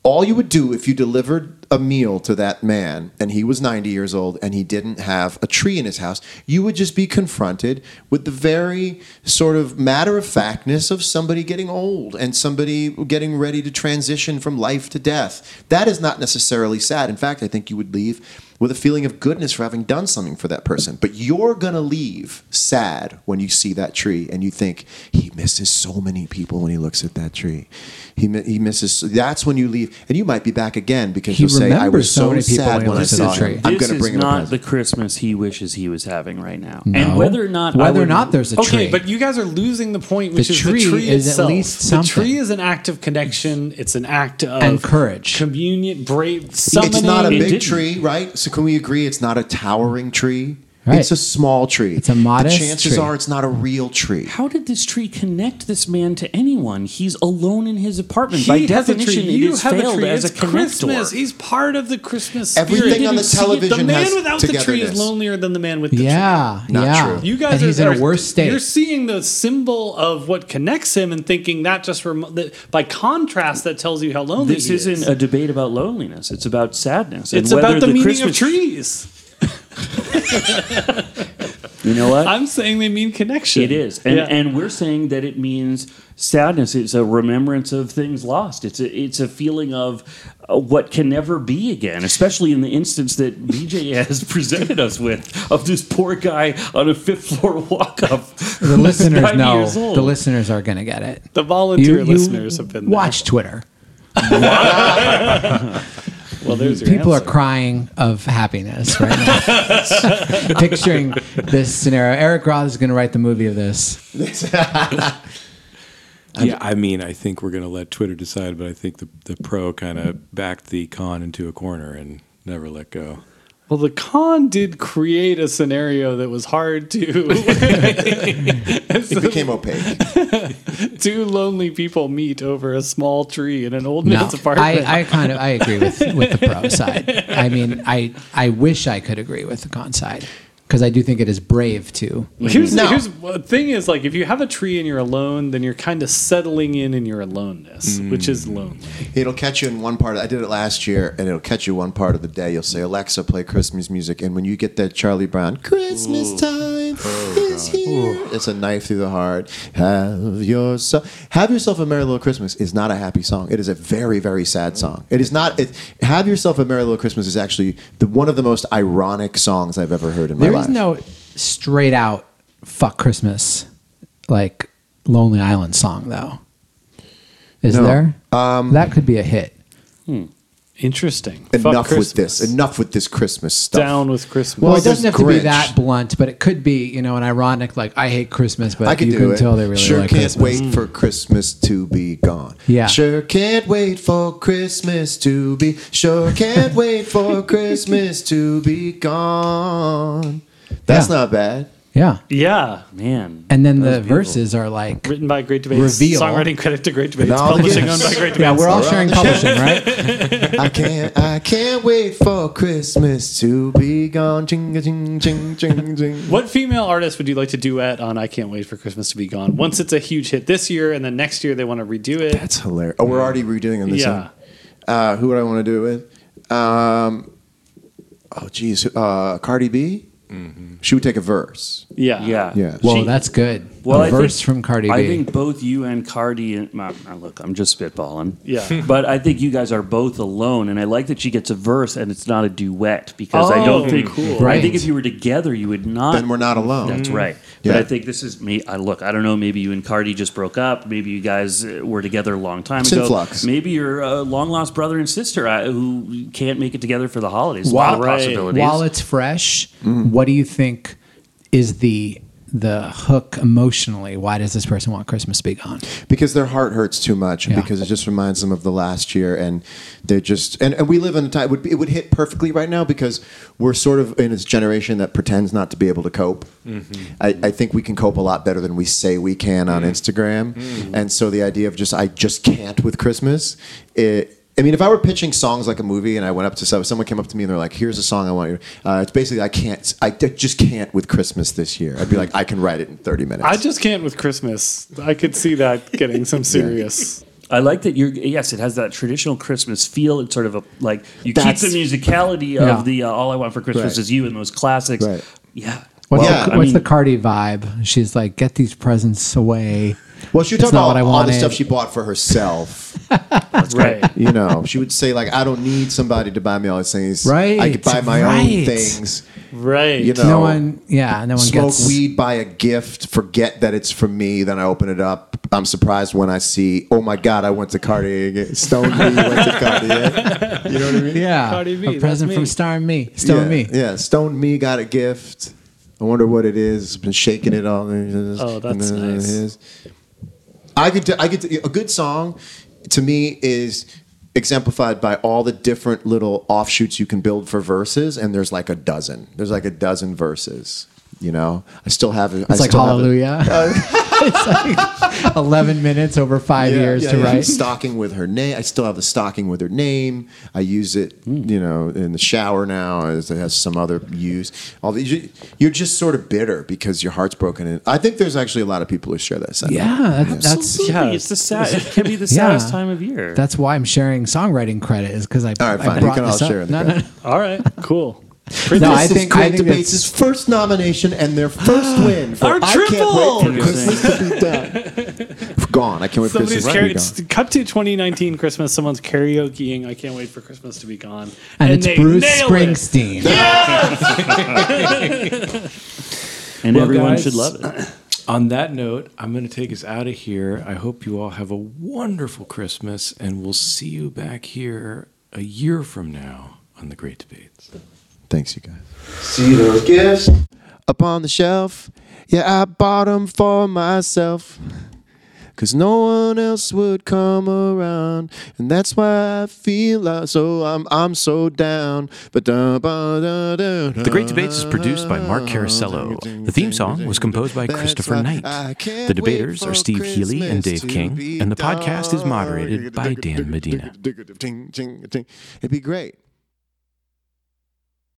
all you would do if you delivered a meal to that man and he was 90 years old and he didn't have a tree in his house, you would just be confronted with the very sort of matter of factness of somebody getting old and somebody getting ready to transition from life to death. That is not necessarily sad. In fact, I think you would leave with a feeling of goodness for having done something for that person. But you're going to leave sad when you see that tree and you think, he misses so many people when he looks at that tree. He, he misses, that's when you leave. And you might be back again because He you'll say, I remembers was so so, many people sad when he when I saw the tree. him. I'm this going to bring is him a not the Christmas he wishes he was having right now. No. And whether or not I whether or not there's a Okay, tree. Okay, but you guys are losing the point, which The is tree the tree is at itself. least the tree is an act of connection. It's an act of And courage. communion, brave, summoning. It's not a big didn't. tree, right? So can we agree it's not a towering tree? Right. It's a small tree. It's a modest The chances tree. are it's not a real tree. How did this tree connect this man to anyone? He's alone in his apartment. He By has a definition, tree. it You has have a tree. as It's a connector. Christmas. He's part of the Christmas spirit. Everything on the Didn't see television The man without the tree is lonelier than the man with the tree. yeah, Not yeah. true. You guys and are, he's in a worse state. You're seeing the symbol of what connects him and thinking that just rem- that by contrast that tells you how lonely This he isn't is. a debate about loneliness. It's about sadness. it's whether about the, meaning Christmas, of trees. You know what? I'm saying they mean connection. It is, and Yeah. and we're saying that it means sadness. It's a remembrance of things lost. It's a it's a feeling of uh, what can never be again. Especially in the instance that BJ has presented us with of this poor guy on a fifth floor walk up. the listeners know. The listeners are going to get it. the volunteer listeners have been there. watch Twitter. Well, there's your People answer. are crying of happiness right now, picturing this scenario. Eric Roth is going to write the movie of this. Yeah, I mean, I think we're going to let Twitter decide, but I think the, the pro kind of backed the con into a corner and never let go. Well, the con did create a scenario that was hard to. It became opaque. two lonely people meet over a small tree in an old No, man's apartment. I, I kind of I agree with with the pro side. I mean, I I wish I could agree with the con side because I do think it is brave to. Here's No. here's the thing is like if you have a tree and you're alone, then you're kind of settling in in your aloneness, which is mm. lonely. It'll catch you in one part. I did it last year, and it'll catch you one part of the day. You'll say, "Alexa, play Christmas music," and when you get that Charlie Brown, "Christmas time oh. Is here," it's a knife through the heart. Have yourself, have yourself a merry little Christmas is not a happy song. It is a very, very sad song. It is not. It, have yourself a merry little Christmas is actually the one of the most ironic songs I've ever heard in my There life. is no straight out fuck Christmas like Lonely Island song though. Is No. there? Um, that could be a hit. Hmm. Interesting. Enough with this. Enough with this Christmas stuff. Down with Christmas. Well, Well, it doesn't there's have to be Grinch. that blunt, but it could be, you know, an ironic like I hate Christmas, but I can you do can it. tell they really sure like can't Christmas. wait for Christmas to be gone. Yeah. Sure can't wait for Christmas to be. Sure can't wait for Christmas to be gone. That's Yeah. not bad. Yeah. yeah. Man. And then the beautiful. verses are like Written by Great Debates. Reveal. Songwriting credit to Great Debates. all Publishing gifts. owned by Great Debates. Yeah, we're all sharing publishing, right? I can't. I can't wait for Christmas to be gone. Ching ching ching ching ching. What female artist would you like to duet on I Can't Wait for Christmas to Be Gone? Once it's a huge hit this year, and then next year they want to redo it. That's hilarious. Oh, we're already redoing on this. Yeah. one. Uh, who would I want to do it with? Um, oh, geez. Uh, Cardi B. She would take a verse. yeah. Yeah. Yeah. Whoa, She- that's good. Well, a I verse think- from Cardi B. I think both you and Cardi and uh, look, I'm just spitballing. Yeah. but I think you guys are both alone, and I like that she gets a verse and it's not a duet because I Oh, don't think. cool. I think if you were together, you would not. Then we're not alone. That's right. Yeah. But I think this is me. I look. I don't know. Maybe you and Cardi just broke up. Maybe you guys uh, were together a long time It's in ago. flux. Maybe you're a long lost brother and sister uh, who can't make it together for the holidays. A While- lot of Right. possibilities. While it's fresh, Mm. what do you think is the the hook emotionally? Why does this person want Christmas to be gone? because their heart hurts too much Yeah. because it just reminds them of the last year and they're just and, and we live in a time it would, it would hit perfectly right now because we're sort of in this generation that pretends not to be able to cope mm-hmm. I, I think we can cope a lot better than we say we can on mm. instagram mm. and so the idea of just i just can't with christmas it I mean, if I were pitching songs like a movie, and I went up to some, someone came up to me and they're like, "Here's a song I want you." Uh, it's basically I can't, I just can't with Christmas this year. I'd be like, I can write it in 30 minutes. I just can't with Christmas. I could see that getting some serious. I like that you're. Yes, it has that traditional Christmas feel. It's sort of a like you That's- keep the musicality Yeah. of the uh, "All I Want for Christmas Right. Is You" and those classics. Right. Yeah. What's, Yeah, the, I what's mean- the Cardi vibe? She's like, get these presents away. Well, she would talk about what I all, all the wanted. stuff she bought for herself. right. you know, she would say like, "I don't need somebody to buy me all these things. Right, I could buy my own right. things. Right. You know, No one, yeah, no one smoke gets. weed, buy a gift, forget that it's from me. Then I open it up. I'm surprised when I see, oh my god, I went to Cartier. again. Stone me went to Cartier. You know what I mean? Yeah, Cardi B, a that's present me. from Star Me, Stone yeah, Me. Yeah, Stone me got a gift. I wonder what it is. Been shaking it all. Oh, that's nice. I could. I could. A good song, to me, is exemplified by all the different little offshoots you can build for verses, and there's like a dozen. There's like a dozen verses. You know, I still have it. It's like Hallelujah. it's like 11 minutes over five years to write. Stocking with her name. I still have the stocking with her name. I use it, Hmm. you know, in the shower now. As it has some other use. All these, you- you're just sort of bitter because your heart's broken. And I think there's actually a lot of people who share that sentiment. Yeah, that, that's Absolutely. Yeah. It's the sad. It can be the Yeah. saddest time of year. that's why I'm sharing songwriting credit is because I. All right, fine. You brought can all share the No, credit. no, All right. Cool. No. this I is think Great I think Debates' it's, first nomination and their first win for Our I triple! Can't Wait for Christmas to be done. Gone. I can't wait for Somebody's Christmas to karaoke. be gone. it's cut to 2019 Christmas. Someone's karaokeing. I can't wait for Christmas to be gone. and, it's Bruce nailed it. Springsteen. and Well, everyone guys, should love it. On that note, I'm going to take us out of here. I hope you all have a wonderful Christmas, and we'll see you back here a year from now on the Great Debates. Thanks, you guys. See those gifts up on the shelf? Yeah, I bought them for myself. Cause no one else would come around, and that's why I feel like so I'm I'm so down. But da, ba, da, da, The Great Debates is produced by Mark Carasello. The theme song was composed by Christopher Knight. The debaters are Steve Healy and Dave King, and the podcast is moderated by Dan Medina. It'd be great